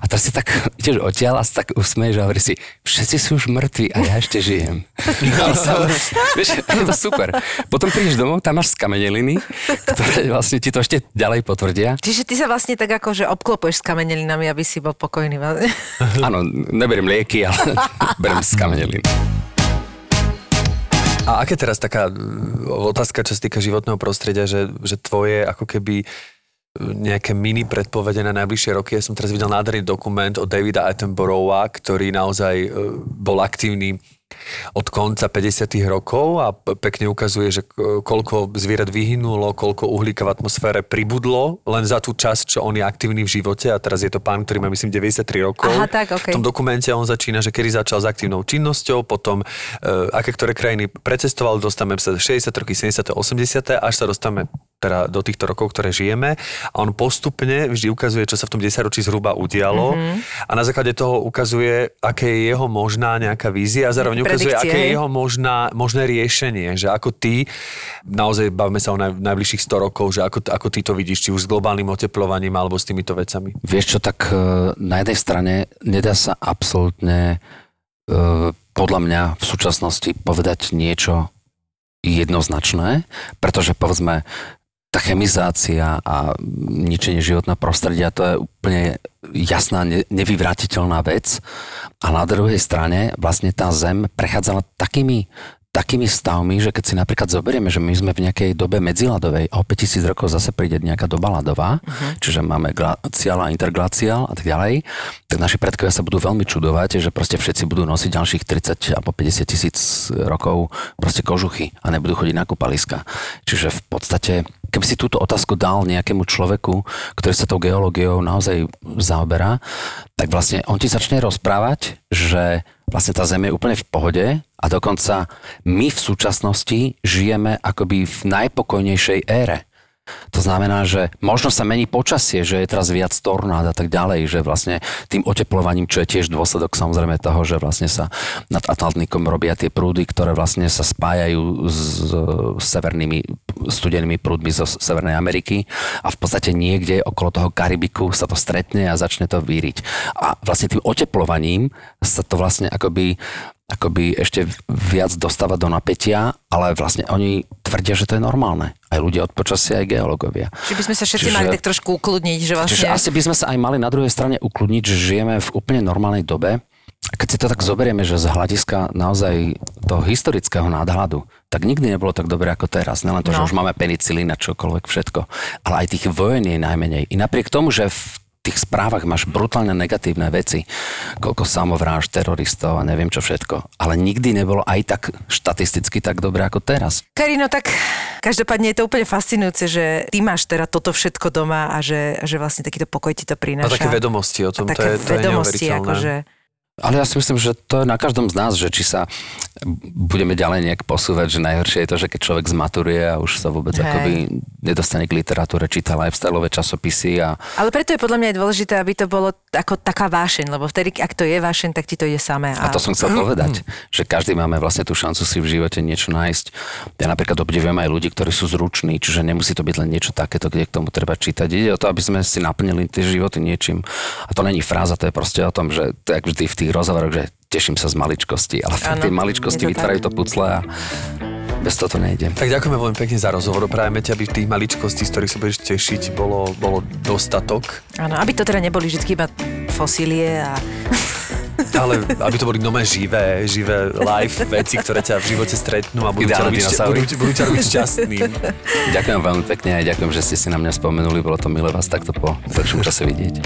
A teraz si tak ideš odtiaľ a si tak usmeješ a hovoríš si, všetci sú už mŕtvi a ja ešte žijem. Ale sa, vieš, je to super. Potom prídeš domov, tam máš skameneliny, ktoré vlastne ti to ešte ďalej potvrdia. Čiže ty sa vlastne tak ako, že obklopuješ s kamenelinami, aby si bol pokojný. vlastne. Áno, neberiem lieky, ale beriem skameneliny. A aké teraz taká mm, otázka, čo sa týka životného prostredia, že, že tvoje ako keby nejaké mini predpovede na najbližšie roky. Ja som teraz videl nádherný dokument od Davida Attenborougha, ktorý naozaj e, bol aktívny od konca 50. rokov a pekne ukazuje, že koľko zvierat vyhynulo, koľko uhlíka v atmosfére pribudlo len za tú časť, čo on je aktívny v živote a teraz je to pán, ktorý má myslím 93 rokov. Aha, tak, okej. V tom dokumente on začína, že kedy začal s aktívnou činnosťou, potom e, aké ktoré krajiny precestoval, dostávame sa 60 roky, 70 80 až sa dostávame teda do týchto rokov, ktoré žijeme a on postupne vždy ukazuje, čo sa v tom 10 ročí zhruba udialo mm-hmm. a na základe toho ukazuje, aké je jeho možná nejaká vízia a zároveň ukazuje, aké je jeho možná, možné riešenie, že ako ty, naozaj bavíme sa o naj, najbližších 100 rokov, že ako, ako ty to vidíš, či už s globálnym oteplovaním alebo s týmito vecami. Vieš čo, tak e, na jednej strane nedá sa absolútne e, podľa mňa v súčasnosti povedať niečo jednoznačné, pretože povedzme tá chemizácia a ničenie životného prostredia, to je úplne jasná, ne- nevyvratiteľná vec. A na druhej strane vlastne tá Zem prechádzala takými takými stavmi, že keď si napríklad zoberieme, že my sme v nejakej dobe medziladovej a o 5000 rokov zase príde nejaká doba ľadová, uh-huh. čiže máme glaciál a interglaciál a tak ďalej, tak naši predkovia sa budú veľmi čudovať, že proste všetci budú nosiť ďalších 30 alebo 50 tisíc rokov proste kožuchy a nebudú chodiť na kúpaliska. Čiže v podstate keby si túto otázku dal nejakému človeku, ktorý sa tou geológiou naozaj zaoberá, tak vlastne on ti začne rozprávať, že vlastne tá Zem je úplne v pohode a dokonca my v súčasnosti žijeme akoby v najpokojnejšej ére. To znamená, že možno sa mení počasie, že je teraz viac tornád a tak ďalej, že vlastne tým oteplovaním, čo je tiež dôsledok samozrejme toho, že vlastne sa nad Atlantikom robia tie prúdy, ktoré vlastne sa spájajú s severnými studenými prúdmi zo Severnej Ameriky a v podstate niekde okolo toho Karibiku sa to stretne a začne to víriť. A vlastne tým oteplovaním sa to vlastne akoby akoby ešte viac dostáva do napätia, ale vlastne oni tvrdia, že to je normálne. Aj ľudia od počasia, aj geológovia. Či by sme sa všetci Čiže- mali tak trošku ukludniť, že vlastne... Čiže asi by sme sa aj mali na druhej strane ukludniť, že žijeme v úplne normálnej dobe. A keď si to tak zoberieme, že z hľadiska naozaj toho historického nadhľadu, tak nikdy nebolo tak dobre ako teraz. Nelen to, no. No. že už máme penicilín a čokoľvek všetko, ale aj tých vojen je najmenej. I napriek tomu, že v tých správach máš brutálne negatívne veci, koľko samovráž, teroristov a neviem čo všetko. Ale nikdy nebolo aj tak štatisticky tak dobre ako teraz. Karino, tak každopádne je to úplne fascinujúce, že ty máš teda toto všetko doma a že, že vlastne takýto pokoj ti to A prináša. také vedomosti o tom, a to také je, to je vedomosti, neuveriteľné. akože... Ale ja si myslím, že to je na každom z nás, že či sa budeme ďalej nejak posúvať, že najhoršie je to, že keď človek zmaturuje a už sa vôbec Hej. akoby nedostane k literatúre, číta lifestyleové časopisy a Ale preto je podľa mňa dôležité, aby to bolo ako taká vášeň, lebo vtedy, ak to je vášeň, tak ti to ide samé. A to som chcel povedať, že každý máme vlastne tú šancu si v živote niečo nájsť. Ja napríklad obdivujem aj ľudí, ktorí sú zruční, čiže nemusí to byť len niečo takéto, kde k tomu treba čítať. Ide o to, aby sme si naplnili tie životy niečím. A to není fráza, to je proste o tom, že ako vždy v tých rozhovoroch, že teším sa z maličkosti, ale fakt tie maličkosti to vytvárajú tak. to pucle a bez toho to nejde. Tak ďakujeme veľmi pekne za rozhovor. Prajeme ti, aby tých maličkostí, z ktorých sa budeš tešiť, bolo, bolo dostatok. Áno, aby to teda neboli vždy iba fosílie a... Ale aby to boli nové živé, živé live veci, ktoré ťa v živote stretnú a budú ťa, robiť, budú, budú ťa robiť šťastným. Ďakujem veľmi pekne a ďakujem, že ste si na mňa spomenuli. Bolo to milé vás takto po dlhšom čase vidieť.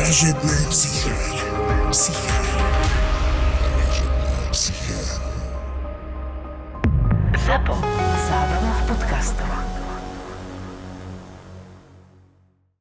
Vražedné psyché. Psyché. Vražedné psyché. ZAPO. Zábrná v podcastovách.